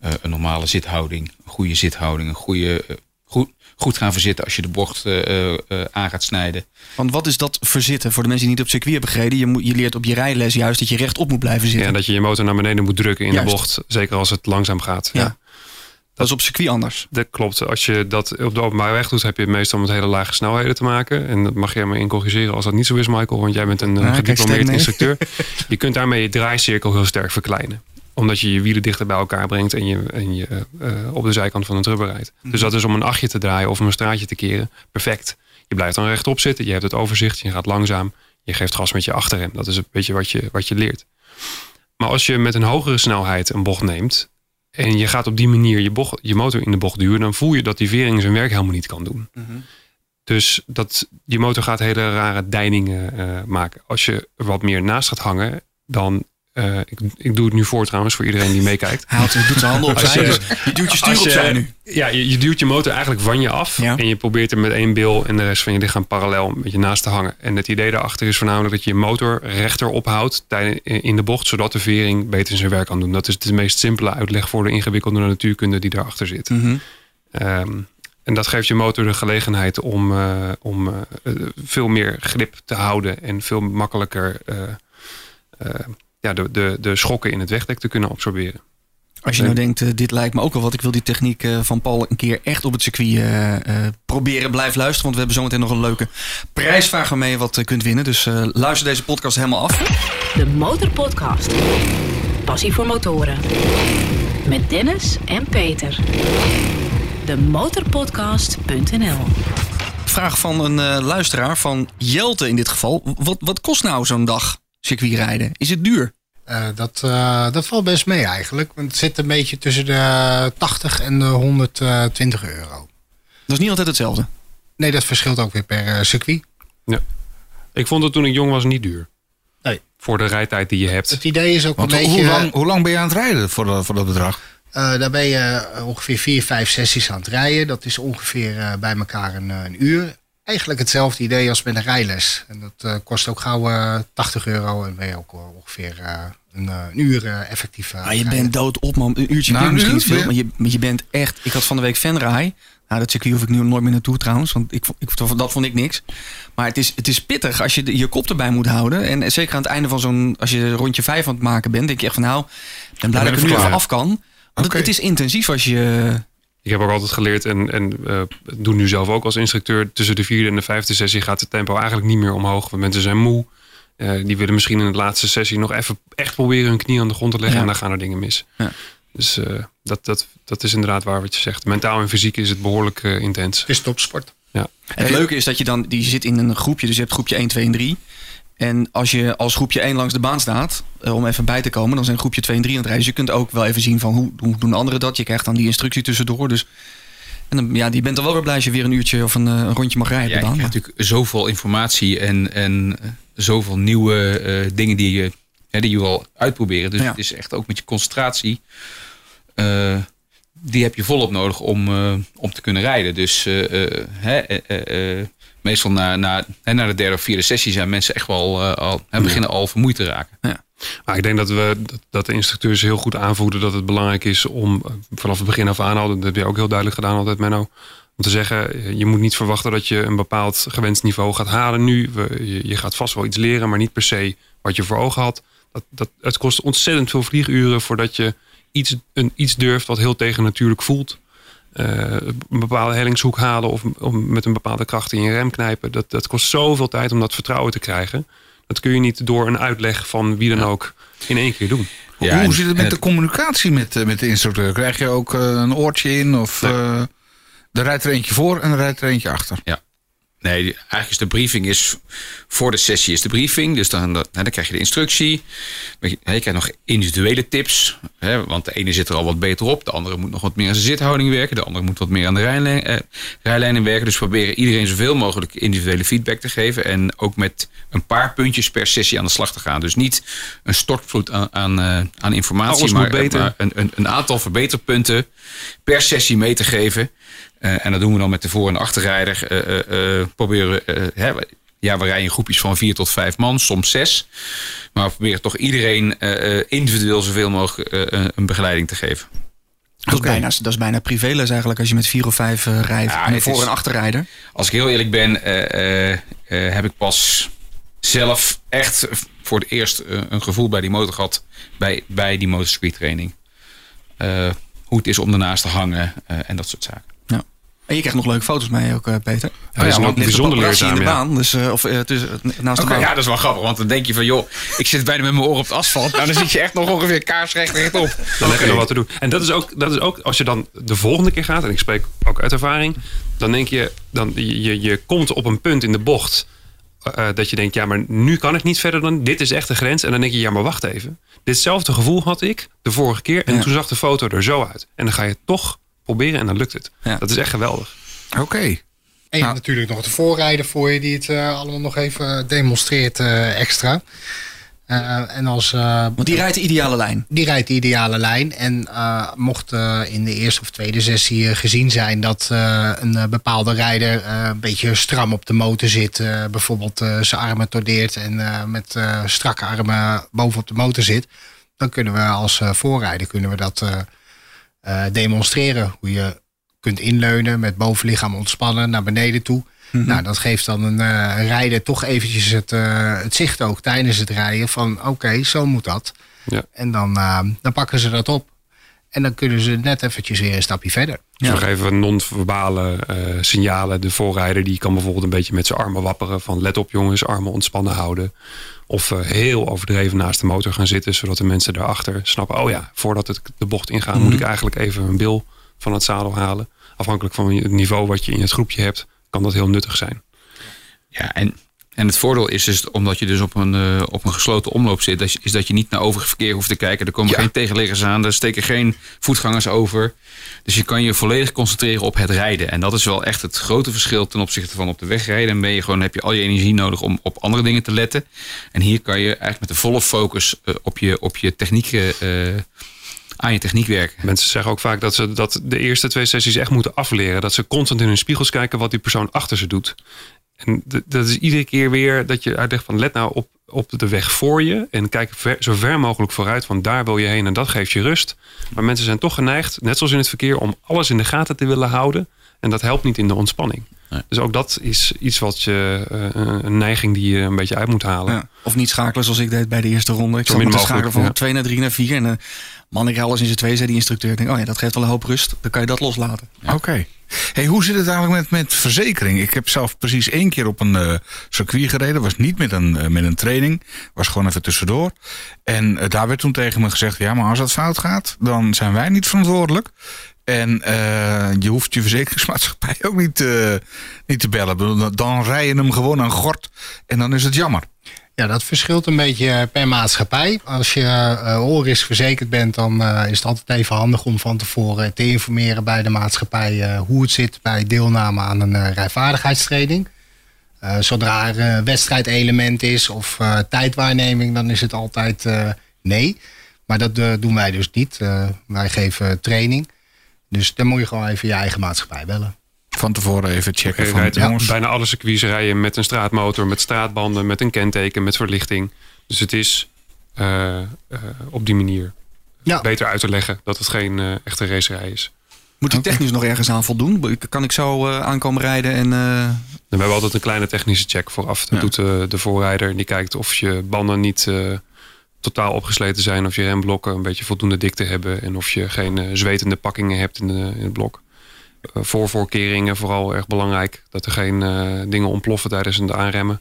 eh, een normale zithouding, een goede zithouding, een goede, eh, goed, goed gaan verzitten als je de bocht eh, eh, eh, aan gaat snijden. Want wat is dat verzitten? Voor de mensen die niet op circuit hebben gereden, je, moet, je leert op je rijles juist dat je rechtop moet blijven zitten. Ja, dat je je motor naar beneden moet drukken in Juist. de bocht. Zeker als het langzaam gaat. Ja. Dat is op circuit anders. Dat klopt. Als je dat op de openbare weg doet, heb je meestal met hele lage snelheden te maken. En dat mag jij maar in corrigeren als dat niet zo is, Michael. Want jij bent een Ja, gediplomeerd instructeur. je kunt daarmee je draaicirkel heel sterk verkleinen. Omdat je je wielen dichter bij elkaar brengt en je, en je eh, eh, op de zijkant van het rubber rijdt. Mhm. Dus dat is om een achtje te draaien of om een straatje te keren. Perfect. Je blijft dan rechtop zitten. Je hebt het overzicht. Je gaat langzaam. Je geeft gas met je achterrem. Dat is een beetje wat je, wat je leert. Maar als je met een hogere snelheid een bocht neemt. En je gaat op die manier je, bocht, je motor in de bocht duwen. Dan voel je dat die vering zijn werk helemaal niet kan doen. Dus dat, je motor gaat hele rare deiningen eh, maken. Als je wat meer naast gaat hangen. Dan, eh, ik, ik doe het nu voor trouwens voor iedereen die meekijkt. Hij doet zijn handen opzij, je- dus je duwt je stuur je- opzij nu. Ja, je, je duwt je motor eigenlijk van je af. Ja. En je probeert er met één bil en de rest van je lichaam parallel een beetje naast te hangen. En het idee daarachter is voornamelijk dat je je motor rechter ophoudt in de bocht. Zodat de vering beter zijn werk kan doen. Dat is de meest simpele uitleg voor de ingewikkelde natuurkunde die daarachter zit. Mhm. Ehm, en dat geeft je motor de gelegenheid om, eh, om eh, veel meer grip te houden. En veel makkelijker ja, de, de, de schokken in het wegdek te kunnen absorberen. Als je nou denkt, eh, dit lijkt me ook wel wat. Ik wil die techniek eh, van Paul een keer echt op het circuit eh, eh, proberen. Blijf luisteren, want we hebben zometeen nog een leuke prijsvraag waarmee je wat kunt winnen. Dus eh, luister deze podcast helemaal af. De Motorpodcast. Passie voor motoren. Met Dennis en Peter. De Motorpodcast.nl Vraag van een eh, luisteraar, van Jelte in dit geval. Wat, wat kost nou zo'n dag circuitrijden? Is het duur? Eh, dat, eh, dat valt best mee eigenlijk. Want het zit een beetje tussen de 80 en de 120 euro. Dat is niet altijd hetzelfde. Nee, dat verschilt ook weer per eh, circuit. Ik vond het toen ik jong was niet duur. Nee. Voor de rijtijd die je hebt. Het idee is ook Want een beetje... hoe, lang, hoe lang ben je aan het rijden voor dat, voor dat bedrag? eh, daar ben je ongeveer vier, vijf sessies aan het rijden. Dat is ongeveer bij elkaar een, een uur. Eigenlijk hetzelfde idee als met een rijles. En dat eh, kost ook gauw eh, 80 euro. En ben je ook ongeveer eh, een, eh, een uur eh, effectief Ah, je rijden. bent dood op, man. Een uurtje Nou, misschien uur, veel, maar je, maar je bent echt... Ik had van de week Venray. Nou, dat circuit hoef ik nu nooit meer naartoe trouwens, want ik, ik, dat vond ik niks. Maar het is, het is pittig als je de- je kop erbij moet houden. En zeker aan het einde van zo'n... Als je rondje vijf aan het maken bent, denk je echt van nou... Ik ben blij ben dat ik er nu even af kan. Want het is intensief als je... Ik heb ook altijd geleerd en, en eh, doe nu zelf ook als instructeur. Tussen de vierde en de vijfde sessie gaat het tempo eigenlijk niet meer omhoog. Want mensen zijn moe. Eh, die willen misschien in de laatste sessie nog even echt proberen hun knie aan de grond te leggen. Ja. En dan gaan er dingen mis. Ja. Dus eh, dat, dat, dat is inderdaad waar wat je zegt. Mentaal en fysiek is het behoorlijk eh, intens. Het is topsport. Het leuke is dat je dan... Die zit in een groepje, dus je hebt groepje 1, 2 en 3. En als je als groepje 1 langs de baan staat, eh, om even bij te komen, dan zijn groepje 2 en 3 aan het rijden. Dus je kunt ook wel even zien van hoe, hoe doen anderen dat. Je krijgt dan die instructie tussendoor. Dus en dan, ja, die bent er wel weer blij als je weer een uurtje of een, eh, een rondje mag rijden Ja, je baan. krijgt natuurlijk zoveel informatie en, en eh, zoveel nieuwe dingen die je, hè, die je wil uitproberen. Dus Ja. het is echt ook met je concentratie. die heb je volop nodig om, om te kunnen rijden. Dus hè, meestal na, na, na de derde of vierde sessie zijn mensen echt wel eh, al, hè, beginnen al vermoeid te raken. Maar ik denk dat, we, dat- de instructeurs heel goed aanvoelen dat het belangrijk is om eh, vanaf het begin af aan al, dat heb je ook heel duidelijk gedaan altijd Menno, om te zeggen, eh, je moet niet verwachten dat je een bepaald gewenst niveau gaat halen nu. Je, je gaat vast wel iets leren, maar niet per se wat je voor ogen had. Dat, dat, het kost ontzettend veel vlieguren voordat je iets, een, iets durft wat heel tegennatuurlijk voelt. Eh, een bepaalde hellingshoek halen of om met een bepaalde kracht in je rem knijpen. Dat, dat kost zoveel tijd om dat vertrouwen te krijgen. Dat kun je niet door een uitleg van wie dan ook in één keer doen. Ja, Hoe en- zit het met de communicatie met, eh, met de instructeur? Krijg je ook eh, een oortje in of Nee. eh er rijdt er eentje voor en er rijdt er eentje achter? Nee, eigenlijk is de briefing is voor de sessie is de briefing. Dus dan, dan, dan krijg je de instructie. Je, je krijgt nog individuele tips. Hè, want de ene zit er al wat beter op. De andere moet nog wat meer aan zijn zithouding werken. De andere moet wat meer aan de rijlijn, eh, rijlijnen werken. Dus proberen iedereen zoveel mogelijk individuele feedback te geven. En ook met een paar puntjes per sessie aan de slag te gaan. Dus niet een stortvloed aan, aan, eh, aan informatie. Alles maar een, een, een aantal verbeterpunten per sessie mee te geven. Eh, en dat doen we dan met de voor- en achterrijder. Eh, eh, eh, proberen we, eh, hè, ja, we rijden in groepjes van vier tot vijf man, soms zes. Maar we proberen toch iedereen eh, eh, individueel zoveel mogelijk eh, een begeleiding te geven. Dat, is bijna, dat is bijna privéles eigenlijk als je met vier of vijf rijdt. Ja, en een het voor- is- en achterrijder. Als ik heel eerlijk ben, eh, eh, eh, heb ik pas zelf echt voor het eerst een gevoel bij die motor gehad. Bij, bij die motorcircuit training. Eh, hoe het is om ernaast te hangen eh, en dat soort zaken. En je krijgt nog leuke foto's mee ook, eh, Peter. dat is de bijzonder paparazzi in de leerzaam, ja. baan. Dus, eh, of eh, tussen, naast de Oké, baan. ja, dat is wel grappig, want dan denk je van, joh, ik zit bijna met mijn oor op het asfalt. Nou, dan zit je echt nog ongeveer kaarsrecht rechtop. Dan heb je nog wat te doen. En dat is, ook, dat is ook, als je dan de volgende keer gaat, en ik spreek ook uit ervaring, dan denk je, dan, je, je komt op een punt in de bocht eh, dat je denkt, ja, maar nu kan ik niet verder dan, dit is echt de grens. En dan denk je, ja, maar wacht even. Ditzelfde gevoel had ik de vorige keer en Ja. toen zag de foto er zo uit. En dan ga je toch proberen en dan lukt het. Ja. Dat is echt geweldig. Oké. En je Nou. hebt natuurlijk nog de voorrijder voor je die het eh, allemaal nog even demonstreert eh, extra. Eh, en als, eh, Want die rijdt de ideale lijn. die rijdt de ideale lijn. En eh, mocht eh, in de eerste of tweede sessie gezien zijn dat eh, een bepaalde rijder eh, een beetje stram op de motor zit. eh, bijvoorbeeld eh, zijn armen tordeert en eh, met eh, strakke armen bovenop de motor zit. Dan kunnen we als eh, voorrijder kunnen we dat eh, demonstreren. Hoe je kunt inleunen met bovenlichaam ontspannen naar beneden toe. Nou, dat geeft dan een eh, rijder toch eventjes het, eh, het zicht ook tijdens het rijden van oké, zo moet dat. Ja. En dan, eh, dan pakken ze dat op. En dan kunnen ze net eventjes weer een stapje verder. Dus we geven non-verbale eh, signalen. De voorrijder die kan bijvoorbeeld een beetje met zijn armen wapperen. Van let op jongens, armen ontspannen houden. Of eh, heel overdreven naast de motor gaan zitten. Zodat de mensen daarachter snappen. Oh ja, voordat het de bocht ingaat moet ik eigenlijk even een bil van het zadel halen. Afhankelijk van het niveau wat je in het groepje hebt. Kan dat heel nuttig zijn. Ja, en, en het voordeel is dus, omdat je dus op een, eh, op een gesloten omloop zit, dat je- is dat je niet naar overig verkeer hoeft te kijken. Er komen Ja. geen tegenliggers aan, er steken geen voetgangers over. Dus je kan je volledig concentreren op het rijden. En dat is wel echt het grote verschil ten opzichte van op de weg rijden. Dan ben je gewoon, heb je al je energie nodig om op andere dingen te letten. En hier kan je eigenlijk met de volle focus eh, op, je, op je techniek, eh, aan je techniek werken. Mensen zeggen ook vaak dat ze dat de eerste twee sessies echt moeten afleren. Dat ze constant in hun spiegels kijken wat die persoon achter ze doet. En dat is iedere keer weer dat je uitlegt van let nou op, op de weg voor je. En kijk ver, zo ver mogelijk vooruit, want daar wil je heen en dat geeft je rust. Maar mensen zijn toch geneigd, net zoals in het verkeer, om alles in de gaten te willen houden. En dat helpt niet in de ontspanning. Nee. Dus ook dat is iets wat je, eh, een neiging die je een beetje uit moet halen. Ja. Of niet schakelen zoals ik deed bij de eerste ronde. Ik zat met te schakelen van ja. 2 naar 3 naar 4. En uh, man, ik rij alles in zijn twee, zei die instructeur. Ik denk, oh ja, dat geeft wel een hoop rust. Dan kan je dat loslaten. Oké. Hey, hoe zit het eigenlijk met, met verzekering? Ik heb zelf precies één keer op een eh, circuit gereden. Was niet met een, eh, met een training. Was gewoon even tussendoor. En eh, daar werd toen tegen me gezegd... ja, maar als dat fout gaat, dan zijn wij niet verantwoordelijk. En eh, je hoeft je verzekeringsmaatschappij ook niet, niet te bellen. Dan rij je hem gewoon aan gort. En dan is het jammer. Ja, dat verschilt een beetje per maatschappij. Als je uh, verzekerd bent, dan uh, is het altijd even handig om van tevoren te informeren bij de maatschappij hoe het zit bij deelname aan een rijvaardigheidstraining. Zodra er wedstrijdelement is of tijdwaarneming, dan is het altijd nee. Maar dat doen wij dus niet. Wij geven training. Dus dan moet je gewoon even je eigen maatschappij bellen. Van tevoren even checken. Je Van, rijdt jongens, bijna alle circuits rijden met een straatmotor, met straatbanden, met een kenteken, met verlichting. Dus het is eh, eh, op die manier Ja. beter uit te leggen dat het geen eh, echte racerij is. Moet ik technisch nog ergens aan voldoen? Kan ik zo eh, aankomen rijden en... eh, En we hebben altijd een kleine technische check vooraf. Dat Ja. doet de, de voorrijder. Die kijkt of je banden niet eh, totaal opgesleten zijn. Of je remblokken een beetje voldoende dikte hebben. En of je geen eh, zwetende pakkingen hebt in, de, in het blok. Eh, voorvoorkeringen vooral erg belangrijk. Dat er geen eh, dingen ontploffen tijdens het aanremmen.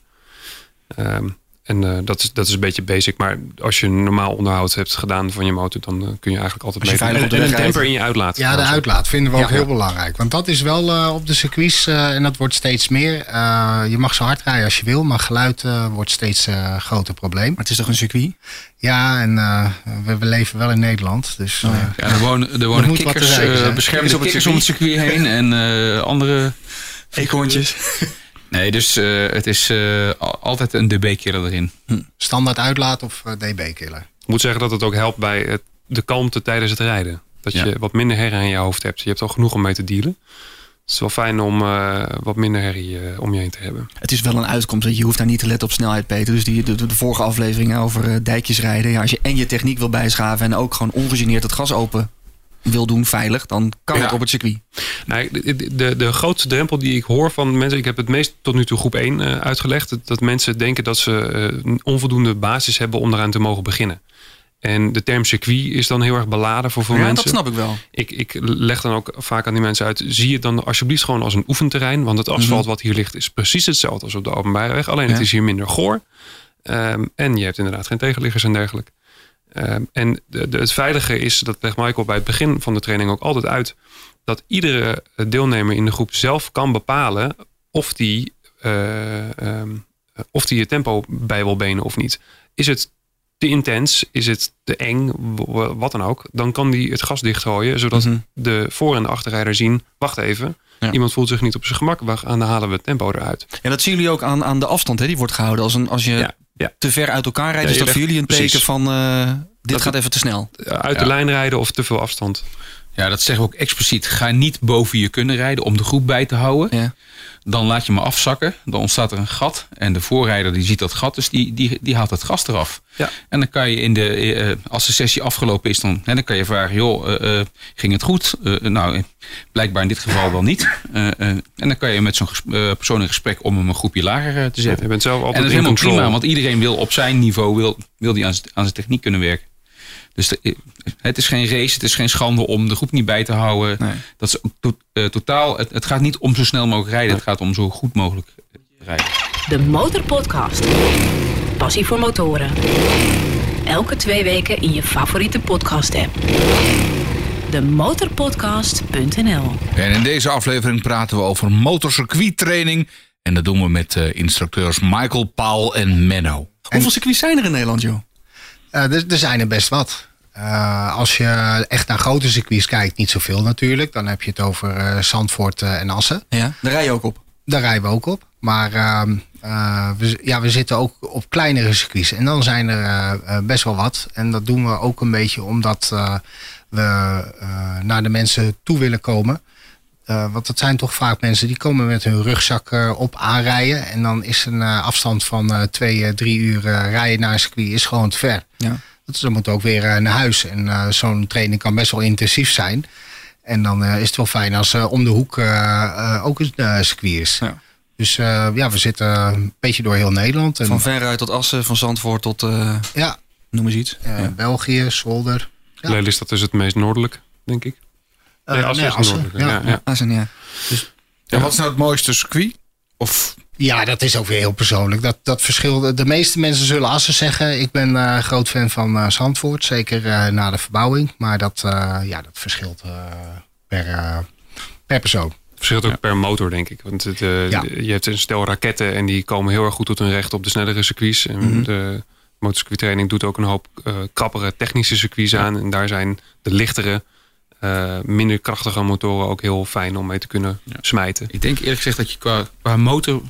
Ehm, en eh, dat, is, dat is een beetje basic. Maar als je normaal onderhoud hebt gedaan van je motor... dan eh, kun je eigenlijk altijd Als je mee. veilig op de en een temper in je uitlaat. Ja, de uitlaat vinden we ook Ja. heel belangrijk. Want dat is wel eh, op de circuits, eh, en dat wordt steeds meer. eh, je mag zo hard rijden als je wil, maar geluid eh, wordt steeds een groter probleem. maar het is toch een circuit? Ja, en eh, we, we leven wel in Nederland. Dus Oh, ja. Ja, er wonen, er wonen kikkers, eh, op het kikkers om het circuit heen en eh, andere... Eekhoorntjes. Nee, dus eh, het is eh, al- altijd een dB-killer erin. standaard uitlaat of eh, dB-killer. Ik moet zeggen dat het ook helpt bij het, de kalmte tijdens het rijden. Dat Ja. je wat minder herrie in je hoofd hebt. Je hebt al genoeg om mee te dealen. Het is wel fijn om eh, wat minder herrie om je heen te hebben. Het is wel een uitkomst. dat Je hoeft daar niet te letten op snelheid, Peter. Dus die, de, de vorige aflevering over eh, dijkjes rijden. Ja, als je en je techniek wil bijschaven en ook gewoon ongegeneerd het gas open wil doen, veilig, dan kan Ja. het op het circuit. Nee, de, de, de grootste drempel die ik hoor van mensen... Ik heb het meest tot nu toe groep 1 eh, uitgelegd. Dat, dat mensen denken dat ze een onvoldoende basis hebben om eraan te mogen beginnen. En de term circuit is dan heel erg beladen voor veel ja, mensen. dat snap ik wel. Ik, ik leg dan ook vaak aan die mensen uit. Zie het dan alsjeblieft gewoon als een oefenterrein. Want het asfalt wat hier ligt is precies hetzelfde als op de openbare weg. Alleen het is hier minder goor. Ehm, en je hebt inderdaad geen tegenliggers en dergelijke. Ehm, en de, de- het veilige is, dat legt Michael bij het begin van de training ook altijd uit. Dat iedere deelnemer in de groep zelf kan bepalen of die, eh, ehm, of die je tempo bij wil benen of niet. Is het te intens, is het te eng, wat dan ook, dan kan die het gas dichtgooien, zodat Mhm. de voor- en de achterrijder zien, wacht even, Ja. iemand voelt zich niet op zijn gemak, we gaan, dan halen we het tempo eruit. Ja, dat zien jullie ook aan, aan de afstand, hè? die wordt gehouden. Als, een, als je Ja, ja. te ver uit elkaar rijdt, Ja, is je dat voor jullie een precies. teken van eh, dit Dat- gaat even te snel. Uit Ja. de lijn rijden of te veel afstand. Ja, dat zeggen we ook expliciet. Ga niet boven je kunnen rijden om de groep bij te houden. Ja. Dan laat je me afzakken. Dan ontstaat er een gat. En de voorrijder die ziet dat gat, dus die, die, die haalt het gas eraf. Ja. En dan kan je in de, eh, als de sessie afgelopen is, dan, hè, dan kan je vragen: joh, eh, eh, ging het goed? Nou, blijkbaar in dit geval wel niet. En dan kan je met zo'n persoon in gesprek om hem een groepje lager te zetten. Je bent zelf En altijd dat is helemaal control. prima, want iedereen wil op zijn niveau wil, wil die aan zijn techniek kunnen werken. Dus de- het is geen race, het is geen schande om de groep niet bij te houden. Nee. Dat is to- eh, totaal. Het, het gaat niet om zo snel mogelijk rijden, het gaat om zo goed mogelijk rijden. De Motorpodcast. Passie voor motoren. Elke twee weken in je favoriete podcast-app. Demotorpodcast.nl En in deze aflevering praten we over motorcircuittraining. En dat doen we met eh, instructeurs Michael, Paul en Menno. Hoeveel circuits zijn er in Nederland, joh? Eh, er, er zijn er best wat. Eh, als je echt naar grote circuits kijkt, niet zoveel natuurlijk. Dan heb je het over eh, Zandvoort eh, en Assen. Ja, daar rij je ook op. Daar rijden we ook op. Maar ehm, eh, we, ja, we zitten ook op kleinere circuits. En dan zijn er best wel wat. En dat doen we ook een beetje omdat we naar de mensen toe willen komen. Want dat zijn toch vaak mensen die komen met hun rugzak op aanrijden. En dan is een afstand van twee, drie uur rijden naar een circuit is gewoon te ver. Ja. Dus dan moet ook weer eh, naar huis. En eh, zo'n training kan best wel intensief zijn. En dan eh, is het wel fijn als eh, om de hoek ook een circuit is. Ja. Dus eh, ja, we zitten een beetje door heel Nederland. En, Van veruit tot Assen, van Zandvoort tot, eh, ja, noem eens iets. Ja. België, Zolder. Ja. Lelystad is het meest noordelijk, denk ik. Eh, Nee, Assen is het Assen, noordelijke. ja. Ja, ja. Assen, ja. En wat is nou het mooiste circuit? Of Ja, dat is ook weer heel persoonlijk. Dat, dat verschil, de meeste mensen zullen Assen zeggen. Ik ben eh, groot fan van eh, Zandvoort, zeker eh, na de verbouwing. Maar dat, eh, ja, dat verschilt eh, per, per persoon. Verschilt ook per motor, denk ik. Want het, eh, Ja. je hebt een stel raketten en die komen heel erg goed tot hun recht op de snellere circuits. En Mhm. de motorcircuittraining doet ook een hoop eh, krappere technische circuits aan. En daar zijn de lichtere, eh, minder krachtige motoren ook heel fijn om mee te kunnen smijten. Ik denk eerlijk gezegd dat je qua, qua motor,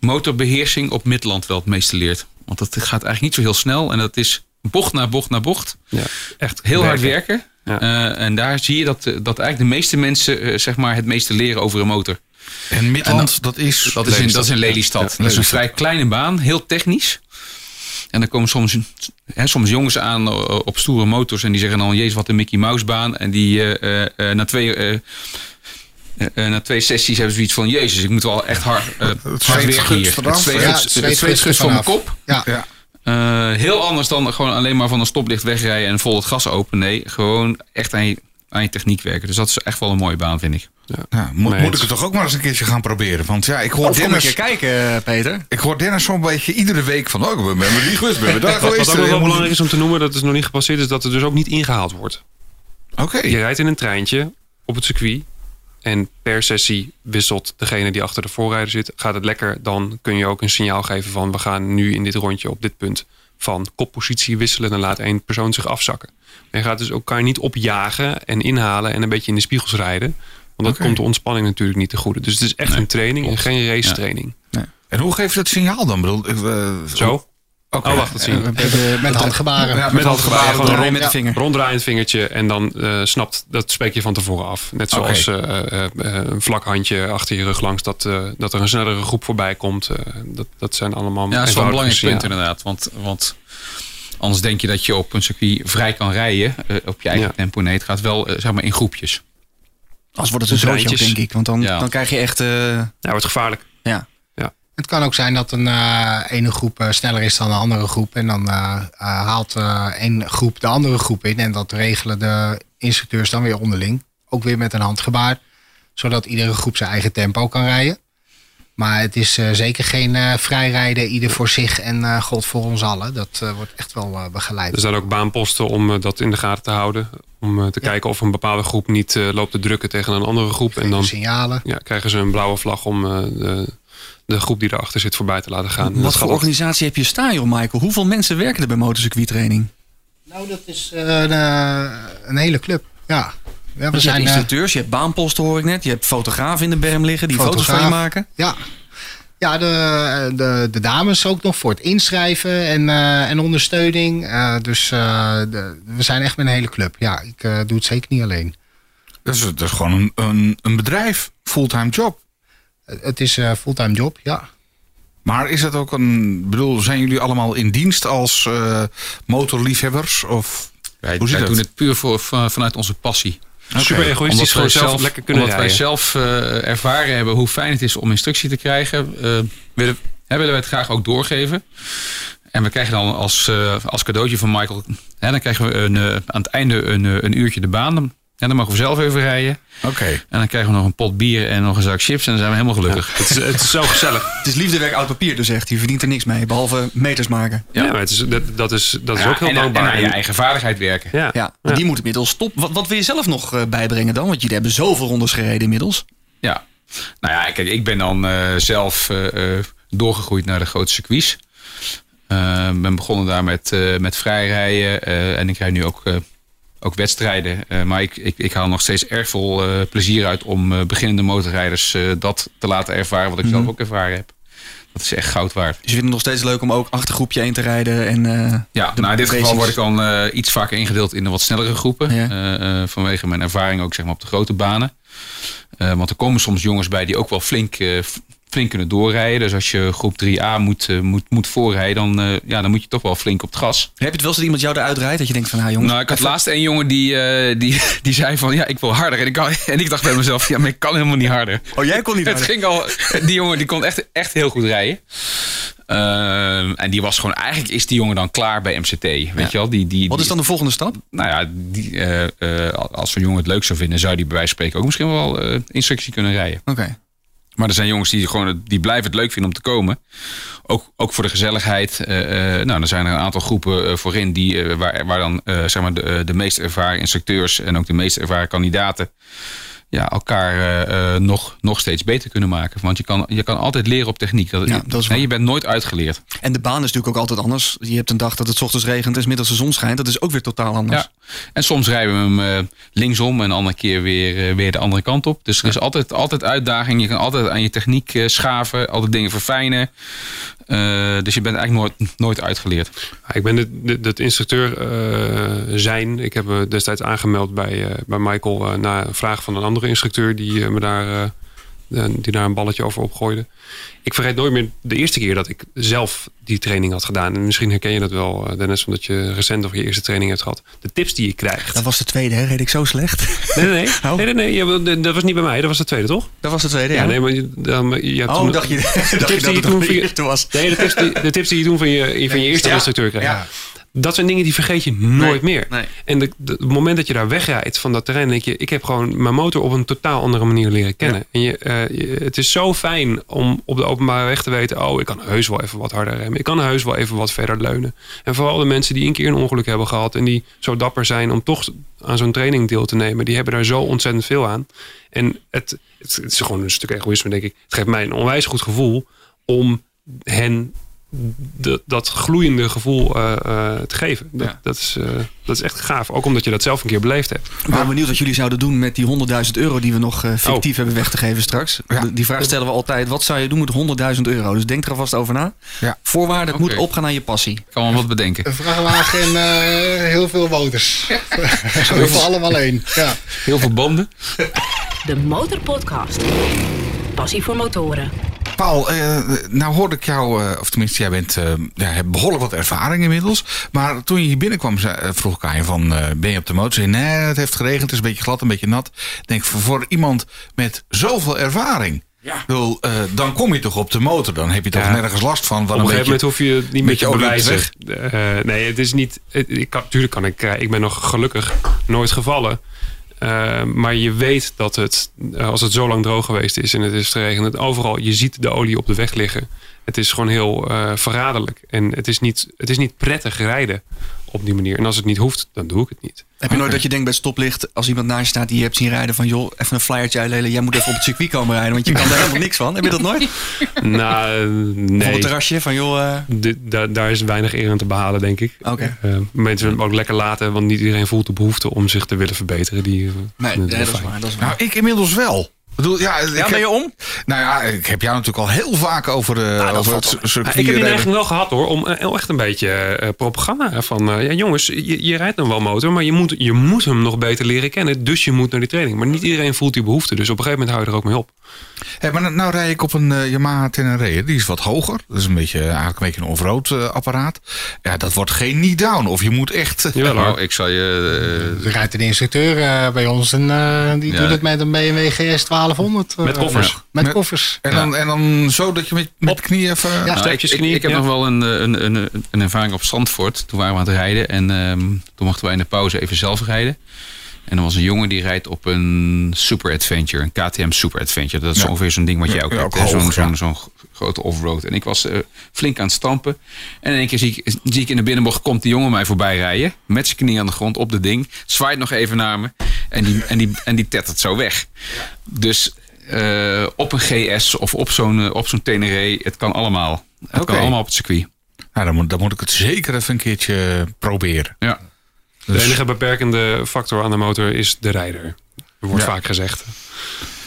motorbeheersing op Midland wel het meeste leert. Want dat gaat eigenlijk niet zo heel snel. En dat is bocht na bocht na bocht. Ja, echt Heel hard werken. Ja. Eh, en daar zie je dat, eh, dat eigenlijk de meeste mensen eh, zeg maar het meeste leren over een motor. En Midland, dat is... Dat is, in, dat is in Lelystad. Ja, dat is een vrij kleine baan, heel technisch. En dan komen soms, hè, soms jongens aan op stoere motors en die zeggen dan: Jezus, wat een Mickey Mouse baan. En die eh, eh, na, twee, na twee sessies hebben ze zoiets van: Jezus, ik moet wel echt hard, uh, hard zweet werken schudt hier. Het zweet, Ja, het het zweet, zweet zweet schudt schudt van mijn kop. Ja. Ja. Eh, heel anders dan gewoon alleen maar van een stoplicht wegrijden en vol het gas open. Nee, gewoon echt aan je, aan je techniek werken. Dus dat is echt wel een mooie baan, vind ik. Ja, moet, Nee, moet het- ik het toch ook maar eens een keertje gaan proberen? Want ja, ik hoor Of kom een Dennis... keer kijken, eh, Peter. Ik hoor Dennis zo'n beetje iedere week van... Oh, ik ben met die geweest, ben we daar Wat, geweest. wat ook nog wel belangrijk is om te noemen, dat is nog niet gepasseerd, is dat het dus ook niet ingehaald wordt. Oké. Je rijdt in een treintje op het circuit. En per sessie wisselt degene die achter de voorrijder zit. Gaat het lekker, dan kun je ook een signaal geven van... we gaan nu in dit rondje op dit punt van koppositie wisselen. Dan laat één persoon zich afzakken. En je gaat dus elkaar niet opjagen en inhalen... en een beetje in de spiegels rijden. Want dat komt de ontspanning natuurlijk niet te goede. Dus het is echt Nee, een training en geen race Ja. training. En hoe geeft het signaal dan? Bedoel, eh, Zo? Oké. Oh, wacht, dat zie je. Met, eh, met handgebaren. Ja, Met handgebaren, gewoon rond, met vinger. ronddraaiend vingertje. En dan eh, snapt, dat spreek je van tevoren af. Net zoals eh, eh, eh, een vlak handje achter je rug langs. Dat, eh, dat er een snellere groep voorbij komt. eh, dat, dat zijn allemaal Ja, dat is wel een belangrijk punt inderdaad. Want, want anders denk je dat je op een circuit vrij kan rijden. eh, op je eigen Ja. tempo. Nee, het gaat wel eh, zeg maar in groepjes. Als wordt het een zootje denk ik. Want dan, Ja. dan krijg je echt... eh, Ja, wordt gevaarlijk. ja. Het kan ook zijn dat een eh, ene groep eh, sneller is dan de andere groep. En dan eh, haalt één groep de andere groep in. En dat regelen de instructeurs dan weer onderling. Ook weer met een handgebaar. Zodat iedere groep zijn eigen tempo kan rijden. Maar het is zeker geen vrijrijden, ieder voor zich en God voor ons allen. Dat wordt echt wel begeleid. Er zijn ook baanposten om dat in de gaten te houden. Om te Ja. kijken of een bepaalde groep niet loopt te drukken tegen een andere groep. En dan signalen. ja, krijgen ze een blauwe vlag om de, de groep die erachter zit voorbij te laten gaan. Dat Wat gaat voor organisatie heb je staan, joh, Michael? Hoeveel mensen werken er bij motorcircuittraining? Nou, dat is eh, een, een hele club. Ja. ja we Dus je hebt zijn, eh, instructeurs, je hebt baanposten, hoor ik net. Je hebt fotografen in de berm liggen die foto's van je maken. Ja, ja de, de, de dames ook nog voor het inschrijven en, eh, en ondersteuning. Eh, dus eh, de- we zijn echt met een hele club. Ja, ik doe het zeker niet alleen. Dat is, dat is gewoon een, een, een bedrijf, fulltime job. Het- is een fulltime job, ja. Maar is dat ook een... bedoel, zijn jullie allemaal in dienst als eh, motorliefhebbers? Of Wij, Hoe zit wij dat? doen het puur voor, van- vanuit onze passie. Super egoïstisch, Omdat gewoon wij zelf, lekker kunnen omdat wij rijden. zelf eh, ervaren hebben hoe fijn het is om instructie te krijgen, eh, willen, hè, willen wij het graag ook doorgeven. En we krijgen dan als, eh, als cadeautje van Michael, hè, dan krijgen we een, eh, aan het einde een, eh, een uurtje de baan. Ja, dan mogen we zelf even rijden. Oké. En dan krijgen we nog een pot bier en nog een zak chips en dan zijn we helemaal gelukkig. Het is, het is zo gezellig. Het is liefdewerk oud papier, dus echt. Je verdient er niks mee, behalve meters maken. Ja, maar het is, dat, dat is, dat is Ja, ook heel en, en dankbaar. aan je eigen vaardigheid werken. ja. Ja, die moet inmiddels stop. Wat, wat wil je zelf nog eh, bijbrengen dan? Want jullie hebben zoveel rondes gereden inmiddels. Ja, nou ja, kijk, ik ben dan eh, zelf eh, eh, doorgegroeid naar de grote circuits. Eh, ben begonnen daar met, eh, met vrijrijden eh, en ik rijd nu ook, eh, ook wedstrijden. Eh, maar ik, ik, ik haal nog steeds erg veel eh, plezier uit om eh, beginnende motorrijders dat te laten ervaren wat ik zelf ook ervaren heb. Dat is echt goud waard. Dus je vindt het nog steeds leuk om ook achtergroepje 1 te rijden. En, Ja, nou in dit geval word ik dan iets vaker ingedeeld in de wat snellere groepen. Ja. Vanwege mijn ervaring ook zeg maar, op de grote banen. Want er komen soms jongens bij die ook wel flink, flink kunnen doorrijden. Dus als je groep 3A moet, eh, moet, moet voorrijden, dan, eh, ja, dan moet je toch wel flink op het gas. Heb je het wel eens dat iemand jou eruit rijdt? Dat je denkt van, nou jongens... Nou, ik had even- laatst een jongen die, eh, die, die zei van ja, ik wil harder. En ik, kan, en ik dacht bij mezelf, ja, maar ik kan helemaal niet harder. Oh, jij kon niet Het harder. ging al, die jongen die kon echt, echt heel goed rijden. Ehm, en die was gewoon, eigenlijk is die jongen dan klaar bij MCT. Weet je wel? Die, die, Wat is dan de volgende stap? nou ja, die, als zo'n jongen het leuk zou vinden, zou die bij wijze van spreken ook misschien wel instructie kunnen rijden. Oké. Maar er zijn jongens die, gewoon, die blijven het leuk vinden om te komen. Ook, ook voor de gezelligheid. Eh, nou, er zijn er een aantal groepen eh, voorin die, waar, waar dan zeg maar de meest ervaren instructeurs en ook de meest ervaren kandidaten ja, elkaar eh, eh, nog, nog steeds beter kunnen maken. Want je kan, je kan altijd leren op techniek. Dat, Ja, dat is nee, je bent nooit uitgeleerd. En de baan is natuurlijk ook altijd anders. Je hebt een dag dat het ochtends regent en 's middags de zon schijnt. Dat is ook weer totaal anders. Ja. En soms rijden we hem eh, linksom en een andere keer weer, weer de andere kant op. Dus er is altijd, altijd uitdaging. Je kan altijd aan je techniek schaven, altijd dingen verfijnen. Eh, dus je bent eigenlijk nooit, uitgeleerd. Ik ben dat instructeur eh, zijn. Ik heb me destijds aangemeld bij, eh, bij Michael na een vraag van een andere instructeur die me daar die daar een balletje over opgooide. Ik vergeet nooit meer de eerste keer dat ik zelf die training had gedaan. En misschien herken je dat wel, eh, Dennis, omdat je recent of je eerste training hebt gehad. De tips die je krijgt. Dat was de tweede, hè? Reed ik zo slecht? Nee, nee, nee. Oh. nee, nee, nee. Je- dat was niet bij mij. Dat was de tweede, toch? Dat was de tweede, Ja, ja. nee, maar je, dan- je hebt oh, toen- dacht je, de tips dat die je het toen van je, eerste was? nee, de tips, die, de tips die je toen van je, van je eerste Ja. instructeur kreeg. Ja. Dat zijn dingen die vergeet je nooit Nee, meer. nee. En de, de- het moment dat je daar wegrijdt van dat terrein, denk je, ik heb gewoon mijn motor op een totaal andere manier leren kennen. En je, eh, je- het is zo fijn om op de openbare weg te weten, oh, ik kan heus wel even wat harder remmen. Ik kan heus wel even wat verder leunen. En vooral de mensen die een keer een ongeluk hebben gehad en die zo dapper zijn om toch aan zo'n training deel te nemen, die hebben daar zo ontzettend veel aan. En het, het, het is gewoon een stuk egoïsme, denk ik. Het geeft mij een onwijs goed gevoel om hen de- dat gloeiende gevoel eh, eh, te geven. Dat, Ja. dat, is, eh, dat is echt gaaf. Ook omdat je dat zelf een keer beleefd hebt. Ik ben benieuwd wat jullie zouden doen met die 100.000 euro die we nog eh, fictief hebben weg te geven straks. Ja. Die vraag stellen we altijd. Wat zou je doen met 100.000 euro? Dus denk er alvast over na. Ja. Voorwaarde, het Oké. moet opgaan aan je passie. Ik kan wel wat bedenken. Een vrachtwagen en eh, heel veel motors. Voor allemaal één. Ja. Heel veel banden. De Motorpodcast. Passie voor motoren. Paul, eh, nou hoorde ik jou, eh, of tenminste, jij bent, eh, ja, hebt behoorlijk wat ervaring inmiddels. Maar toen je hier binnenkwam, zei, vroeg ik aan je van, eh, ben je op de motor? Zei je, nee, het heeft geregend, het is een beetje glad, een beetje nat. Ik denk, voor, voor iemand met zoveel ervaring, ja. bedoel, eh, dan kom je toch op de motor. Dan heb je toch Ja. nergens last van. Op een gegeven beetje, moment hoef je het niet op de bewijzen. Eh, nee, het is niet. het- ik kan, tuurlijk kan ik. ik ben nog gelukkig nooit gevallen. Eh, maar je weet dat het, eh, als het zo lang droog geweest is en het is geregend, overal, je ziet de olie op de weg liggen. Het is gewoon heel eh, verraderlijk. En het is, niet, het is niet prettig rijden op die manier. En als het niet hoeft, dan doe ik het niet. Heb je nooit dat je denkt bij stoplicht, als iemand naast je staat die je hebt zien rijden, van joh, even een flyertje uitlelen. Jij moet even op het circuit komen rijden, want je kan daar helemaal niks van. Heb je dat nooit? nou, eh, Op nee. het terrasje van joh, eh, Dit- daar, daar is weinig eer aan te behalen, denk ik. Oké. Eh, mensen willen hem ook lekker laten, want niet iedereen voelt de behoefte om zich te willen verbeteren. Die, nee, dat is waar. Dat is waar. Nou, ik inmiddels wel. Ik bedoel, ja, ik ja, ben heb- je om? nou ja, ik heb jou natuurlijk al heel vaak over, de over het Ja, circuit. ik heb die rijden. neiging wel gehad hoor, om eh, echt een beetje eh, propaganda van, eh, ja jongens, je, je rijdt dan wel motor, maar je moet, je moet hem nog beter leren kennen, dus je moet naar die training. Maar niet iedereen voelt die behoefte, dus op een gegeven moment hou je er ook mee op. Hé, maar nou, nou rij ik op een eh, Yamaha Tenere. Die is wat hoger. Dat is een beetje, eigenlijk een beetje een off-road eh, apparaat. Ja, dat wordt geen knee-down. Of je moet echt... eh, Jawel hoor. Nou, ik zal je... eh, Er rijdt een instructeur eh, bij ons en eh, die Ja. doet het met een BMW GS 1200. eh, Met koffers. ja. Met Met- koffers. En, dan, en dan zo dat je met, met de knie even... Ja. Nou, ik, ik, knie, ik heb ja. nog wel een, eh, een, een, een ervaring op Zandvoort. Toen waren we aan het rijden en ehm, toen mochten wij in de pauze even zelf rijden. En er was een jongen die rijdt op een Super Adventure, een KTM Super Adventure. Dat is Ja. ongeveer zo'n ding wat jij ook Ja, hebt, zo'n zo'n zo'n grote offroad. En ik was eh, flink aan het stampen. En in één keer zie ik, zie ik in de binnenbocht komt die jongen mij voorbij rijden. Met zijn knie aan de grond op de ding. Zwaait nog even naar me. En die, en die, en die tettert zo weg. Dus eh, op een GS of op zo'n eh, op zo'n Tenere, het kan allemaal. Het kan allemaal op het circuit. Nou, dan moet, dan moet ik het zeker even een keertje proberen. Ja. De Dus- enige beperkende factor aan de motor is de rijder. Dat wordt Ja. vaak gezegd.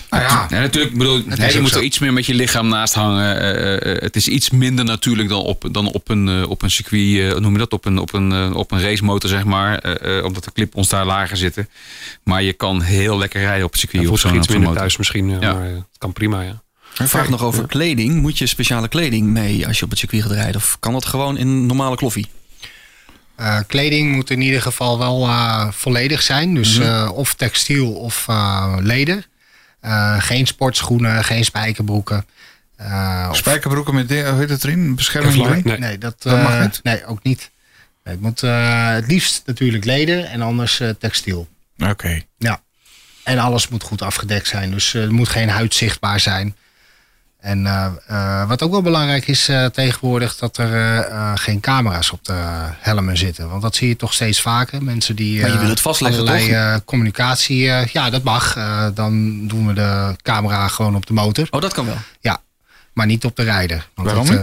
Nou ja, Ja, natuurlijk, bedoel, je moet zo. er iets meer met je lichaam naast hangen. Eh, eh, het is iets minder natuurlijk dan op, dan op, een, eh, op een circuit, eh, noem je dat, op een, op een, eh, op een racemotor, zeg maar. eh, eh, omdat de clip-ons daar lager zitten. Maar je kan heel lekker rijden op het circuit. Zich zo'n- iets minder motor. thuis misschien, ja, Ja. maar eh, het kan prima, ja. Een vraag nog over kleding. Moet je speciale kleding mee als je op het circuit gaat rijden? Of kan dat gewoon in normale kloffie? Eh, kleding moet in ieder geval wel eh, volledig zijn. Dus eh, of textiel of eh, leder. Eh, geen sportschoenen, geen spijkerbroeken. Eh, spijkerbroeken met, de- hoe heet het erin? Bescherming erin? Nee. Nee, dat, Dat mag niet? Nee, ook niet. Nee, het moet eh, het liefst natuurlijk leder en anders eh, textiel. Oké. Ja. En alles moet goed afgedekt zijn. Dus eh, er moet geen huid zichtbaar zijn. En eh, eh, wat ook wel belangrijk is eh, tegenwoordig, dat er eh, eh, geen camera's op de helmen zitten. Want dat zie je toch steeds vaker. Mensen die Maar je eh, wil het vastleggen, allerlei toch? eh, communicatie, eh, ja dat mag. Eh, dan doen we de camera gewoon op de motor. Oh, dat kan wel. Ja, maar niet op de rijder. Want Waarom dat,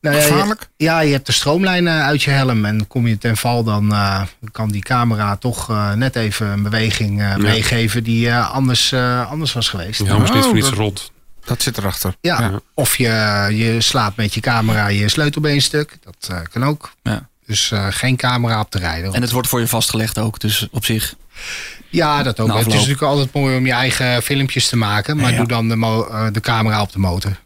nou, ja, je- Gevaarlijk? ja, je hebt de stroomlijn uit je helm. En kom je ten val, dan eh, kan die camera toch eh, net even een beweging eh, meegeven die eh, anders, eh, anders was geweest. Ja, Ja. anders niet Oh, voor niets dat- rond. Dat zit erachter. Ja. Of je, je slaat met je camera je sleutelbeen stuk. Dat eh, kan ook. Ja. Dus eh, geen camera op te rijden. En het wordt voor je vastgelegd ook, dus op zich. Ja, dat ook. Het is natuurlijk altijd mooi om je eigen filmpjes te maken. Maar Ja. doe dan de, mo- eh, de camera op de motor.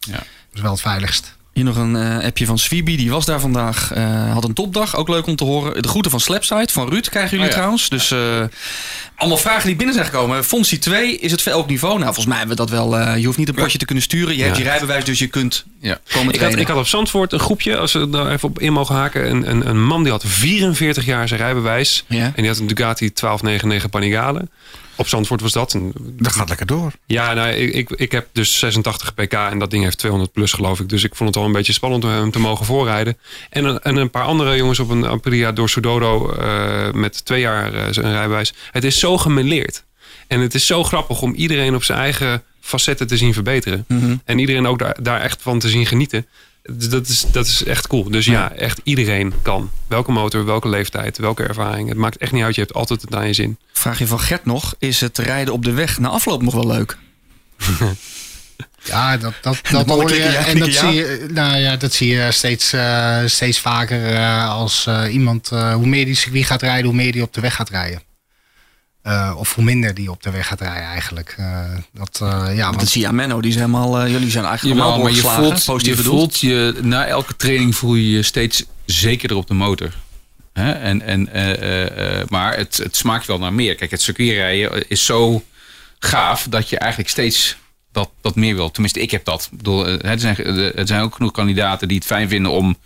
Ja. Dat is wel het veiligst. Hier nog een eh, appje van Swibi, die was daar vandaag. eh, had een topdag, ook leuk om te horen. De groeten van Slapside, van Ruud krijgen jullie Oh ja. trouwens. Dus eh, allemaal vragen die binnen zijn gekomen. Fonsie 2, is het veel op niveau? Nou, volgens mij hebben we dat wel. eh, je hoeft niet een potje te kunnen sturen. Je hebt je rijbewijs, dus je kunt Ja. komen Ik had, ik had op Zandvoort een groepje, als we daar even op in mogen haken. Een, een, een man die had 44 jaar zijn rijbewijs. Ja. En die had een Ducati 1299 Panigale. Op Zandvoort was dat. En Dat gaat lekker door. Ja, nou, ik, ik, ik heb dus 86 pk en dat ding heeft 200 plus geloof ik. Dus ik vond het wel een beetje spannend om hem te mogen voorrijden. En een, en een paar andere jongens op een Aprilia door Sudodo eh, met twee jaar eh, zijn rijbewijs. Het is zo gemeleerd. En het is zo grappig om iedereen op zijn eigen facetten te zien verbeteren. En iedereen ook daar, daar echt van te zien genieten. Dus Dat is, dat is echt cool. Dus ja, echt iedereen kan. Welke motor, welke leeftijd, welke ervaring. Het maakt echt niet uit. Je hebt altijd het aan je zin. Vraag je van Gert nog, is het rijden op de weg na afloop nog wel leuk? Ja, dat, dat, dat hoor je. ja, en dat zie je, nou ja, dat zie je steeds, eh, steeds vaker eh, als eh, iemand, eh, hoe meer die circuit gaat rijden, hoe meer die op de weg gaat rijden. Eh, of hoe minder die op de weg gaat rijden eigenlijk. Eh, dat, eh, ja, Want dat zie je aan Menno, die zijn allemaal, eh, jullie zijn eigenlijk Jawel, allemaal maar je voelt, positief je bedoeld. voelt je, na elke training voel je je steeds zekerder op de motor. Hè? En, en, eh, eh, eh, maar het, het smaakt wel naar meer. Kijk, het circuitrijden is zo gaaf dat je eigenlijk steeds dat, dat meer wil. Tenminste, ik heb dat. Ik bedoel, eh, er, zijn, eh, zijn ook genoeg kandidaten die het fijn vinden om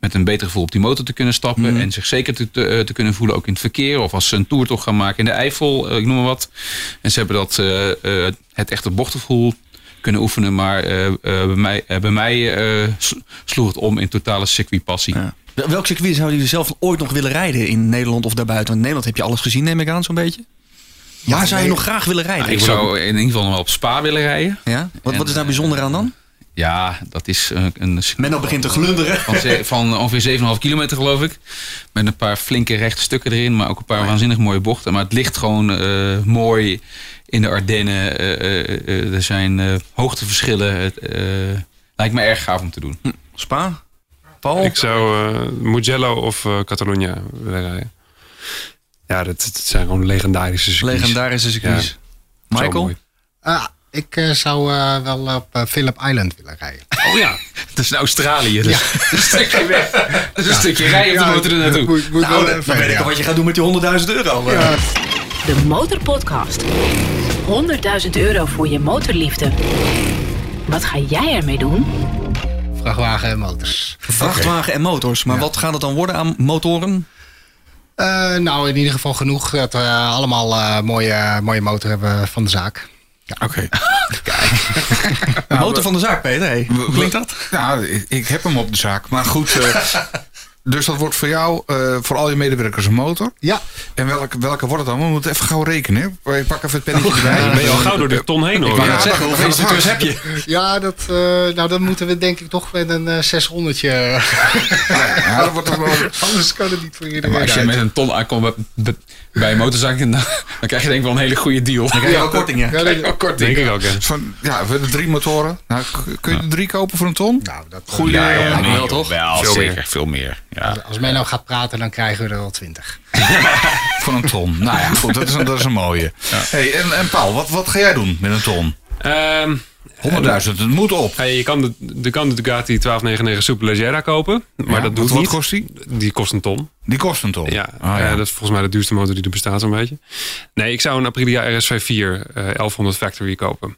met een beter gevoel op die motor te kunnen stappen. En zich zeker te, te, eh, te kunnen voelen, ook in het verkeer. Of als ze een toertocht gaan maken in de Eifel, ik noem maar wat. En ze hebben dat, het echte bochtgevoel kunnen oefenen. Maar bij mij, bij mij sloeg het om in totale circuitpassie. Ja. Wel- Welk circuit zouden jullie zelf ooit nog willen rijden in Nederland of daarbuiten? Want in Nederland heb je alles gezien, neem ik aan, zo'n beetje. Waar zou je nee. nog graag willen rijden? ik zou in ieder geval nog wel op Spa willen rijden. Ja? Wat, wat is daar bijzonder aan dan? Ja, dat is een, een Menno begint te glunderen. van, van ongeveer 7,5 kilometer geloof ik. Met een paar flinke rechte stukken erin, maar ook een paar waanzinnig mooie bochten. Maar het ligt gewoon eh, mooi in de Ardennen. Eh, eh, eh, er zijn eh, hoogteverschillen. Het eh, lijkt me erg gaaf om te doen. Spa? Paul? Ik zou eh, Mugello of eh Catalunya willen rijden. Ja, dat, dat zijn gewoon legendarische circuits. Legendarische circuits. Zo Michael? ah, ik eh, zou eh, wel op eh, Phillip Island willen rijden. Oh ja, Dat is in Australië, dus dat is een stukje weg. Dat is een stukje rijden op de Ja, motor er naartoe. moet- moet Nou, dan, weet ik ja. al wat je gaat doen met die 100.000 euro. Ja. De Motorpodcast. 100.000 euro voor je motorliefde. Wat ga jij ermee doen? Vrachtwagen en motors. Vrachtwagen en motors. Maar Ja. wat gaat het dan worden aan motoren? Eh, nou, in ieder geval genoeg dat we allemaal eh, mooie, mooie motor hebben van de zaak. Oké. De motor van de zaak, Peter. Hey. Hoe klinkt dat? Ja, ik, ik heb hem op de zaak. Maar goed, eh, dus dat wordt voor jou, eh, voor al je medewerkers een motor. Ja, En welke, welke wordt het dan? We moeten even gauw rekenen. hè. Ik pak even het pennetje erbij. ben je al gauw door de ton heen hoor. wou Ja, net zeg, zeggen, hoeveel instructeurs heb je? ja dat, eh, nou, dan moeten we denk ik toch met een eh 600 Ja, dat wordt toch wel... Anders kan het niet voor Maar iedereen als je uit. met een ton aankomt bij- een motorzaak, dan, dan krijg je denk ik wel een hele goede deal. Dan krijg je wel korting, ja. Ja, dat- Ook korting. Denk ik ook, ja. Van, ja, we hebben drie motoren. Nou, kun je er drie kopen voor een ton? nou, dat, Ja, nee, wel, toch? Wel, Veel zeker. meer. Veel meer. Ja. als men nou gaat praten, dan krijgen we er wel 20. voor een ton. Nou ja, goed, dat is een, dat is een mooie. Hey, en, en Paul, wat, wat ga jij doen met een ton? 100.000, Ehm, het moet op. hey, je kan de, de, kan de Ducati 1299 Superleggera kopen, maar Ja, dat doet wat, niet. Wat kost die? Die kost een ton. Die kost een ton. Ja, Ah, eh, dat is volgens mij de duurste motor die er bestaat zo'n beetje. Nee, ik zou een Aprilia RS54 eh 1100 Factory kopen.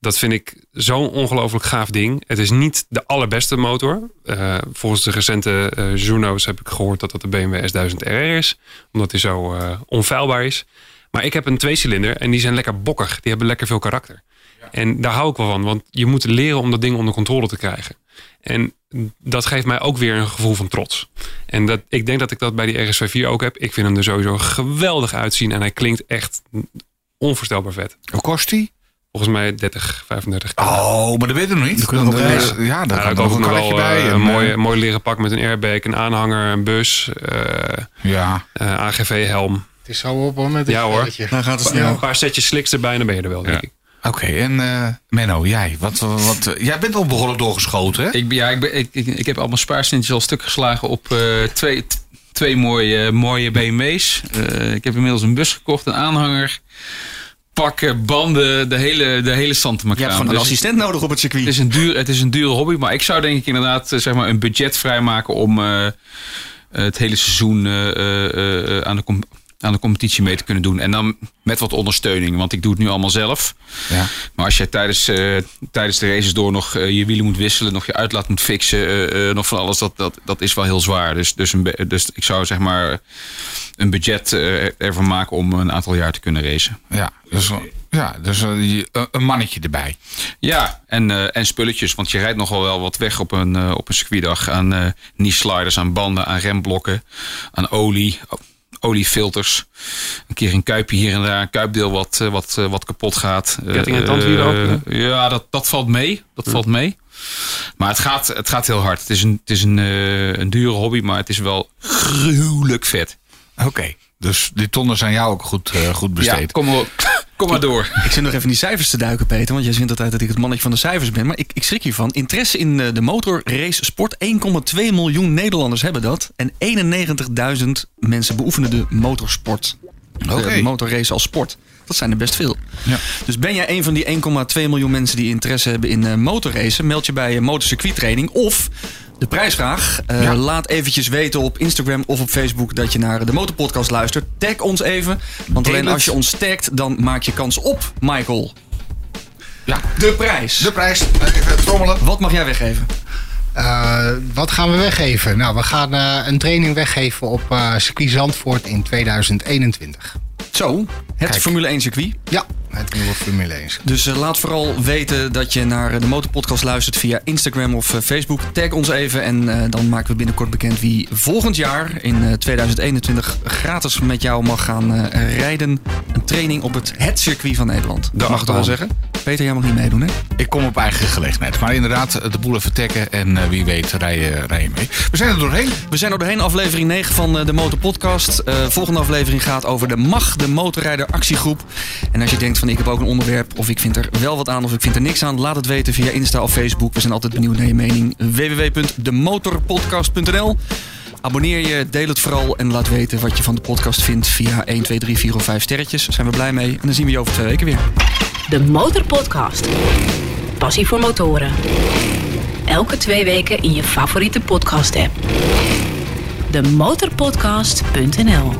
Dat vind ik zo'n ongelooflijk gaaf ding. Het is niet de allerbeste motor. Eh, volgens de recente eh journo's heb ik gehoord dat dat de BMW S1000RR is. Omdat die zo onfeilbaar is. Maar ik heb een tweecilinder en die zijn lekker bokkig. Die hebben lekker veel karakter. En daar hou ik wel van. Want je moet leren om dat ding onder controle te krijgen. En dat geeft mij ook weer een gevoel van trots. En dat, ik denk dat ik dat bij die RS24 ook heb. Ik vind hem er sowieso geweldig uitzien. En hij klinkt echt onvoorstelbaar vet. Hoe kost die? Volgens mij 30, 35. Oh, maar dat weet ik nog niet. Dan eh, ja, daar Ja, gaat daar nog ook een nog wel bij. eh, en, een eh, mooi, mooi leren pak met een airbag, een aanhanger, een bus, eh, Ja, eh, AGV-helm. Het is zo op hoor met dit Ja, hoor. Dan gaat het Een snel. paar setjes slicks erbij en dan ben je er wel, denk Ja. ik. Oké, en eh, Menno, jij? Wat, wat, eh, jij bent al begonnen doorgeschoten, hè? Ik, ben- ja, ik, ben, ik, ik, ik heb al mijn spaarcentjes al stuk geslagen op eh, twee, twee mooie, mooie BMW's. Eh, ik heb inmiddels een bus gekocht, een aanhanger, pakken, banden, de hele, de hele stand te Je hebt gewoon een Dus assistent nodig op het circuit. Het is, een duur, het is een dure hobby, maar ik zou denk ik inderdaad zeg maar, een budget vrijmaken om eh, het hele seizoen eh, eh, eh, aan, de aan de competitie mee te kunnen doen. En dan met wat ondersteuning, want ik doe het nu allemaal zelf. Ja. Maar als jij tijdens, eh, tijdens de races door nog eh, je wielen moet wisselen, nog je uitlaat moet fixen, eh, nog van alles, dat, dat, dat is wel heel zwaar. Dus, dus, een, dus ik zou zeg maar een budget ervan maken om een aantal jaar te kunnen racen. Ja, dus, ja, dus je- een- mannetje erbij. Ja, en, en spulletjes. Want je rijdt nogal wel wat weg op een, op een circuitdag. Aan eh knee sliders, aan banden, aan remblokken, aan olie, oliefilters. Een keer een kuipje hier en daar, een kuipdeel wat, eh, wat, eh, wat kapot gaat. Ketting en Eh, tandwielen ook, ja, dat, dat valt mee. Dat valt mee. Maar het gaat, het gaat heel hard. Het is, een, het is een, eh, een dure hobby, maar het is wel gruwelijk vet. Oké, dus die tonnen zijn jou ook goed, goed Ja, besteed. kom, maar, kom maar door. Ik zit nog even in die cijfers te duiken, Peter. Want jij vindt altijd dat ik het mannetje van de cijfers ben. Maar ik, ik schrik hiervan. Interesse in eh, de motorrace sport. 1,2 miljoen Nederlanders hebben dat. En 91.000 mensen beoefenen de motorsport. Oké. De motorrace als sport. Dat zijn er best veel. Ja. Dus ben jij een van die 1,2 miljoen mensen die interesse hebben in eh, motorracen? Meld je bij uh, motorcircuittraining. Of de prijsvraag. Eh, Ja. Laat eventjes weten op Instagram of op Facebook dat je naar de Motorpodcast luistert. Tag ons even. Want alleen als je ons tagt, dan maak je kans op, Michael. Ja, De prijs. de prijs. Even trommelen. Wat mag jij weggeven? Eh, wat gaan we weggeven? Nou, we gaan eh, een training weggeven op circuit Zandvoort in 2021. Zo, het Kijk. Formule 1 circuit. Ja, het nieuwe Formule 1. Dus eh, laat vooral weten dat je naar eh, de Motorpodcast luistert via Instagram of eh, Facebook. Tag ons even en dan maken we binnenkort bekend wie volgend jaar in eh, 2021 gratis met jou mag gaan rijden. Een training op het het circuit van Nederland. De mag ik toch wel zeggen? Peter, jij mag niet meedoen hè? Ik kom op eigen gelegenheid. Maar inderdaad, de boel even taggen en wie weet rij je, rij je mee. We zijn er doorheen. We zijn er doorheen, aflevering 9 van de Motorpodcast. Volgende aflevering gaat over de MAG, de Motorrijder Actiegroep. En als je denkt ik heb ook een onderwerp of ik vind er wel wat aan of ik vind er niks aan, laat het weten via Insta of Facebook. We zijn altijd benieuwd naar je mening. www.demotorpodcast.nl Abonneer je, deel het vooral en laat weten wat je van de podcast vindt via 1, 2, 3, 4 of 5 sterretjes. Daar zijn we blij mee en dan zien we je over twee weken weer. De Motorpodcast. Passie voor motoren. Elke twee weken in je favoriete podcast app. De motorpodcast.nl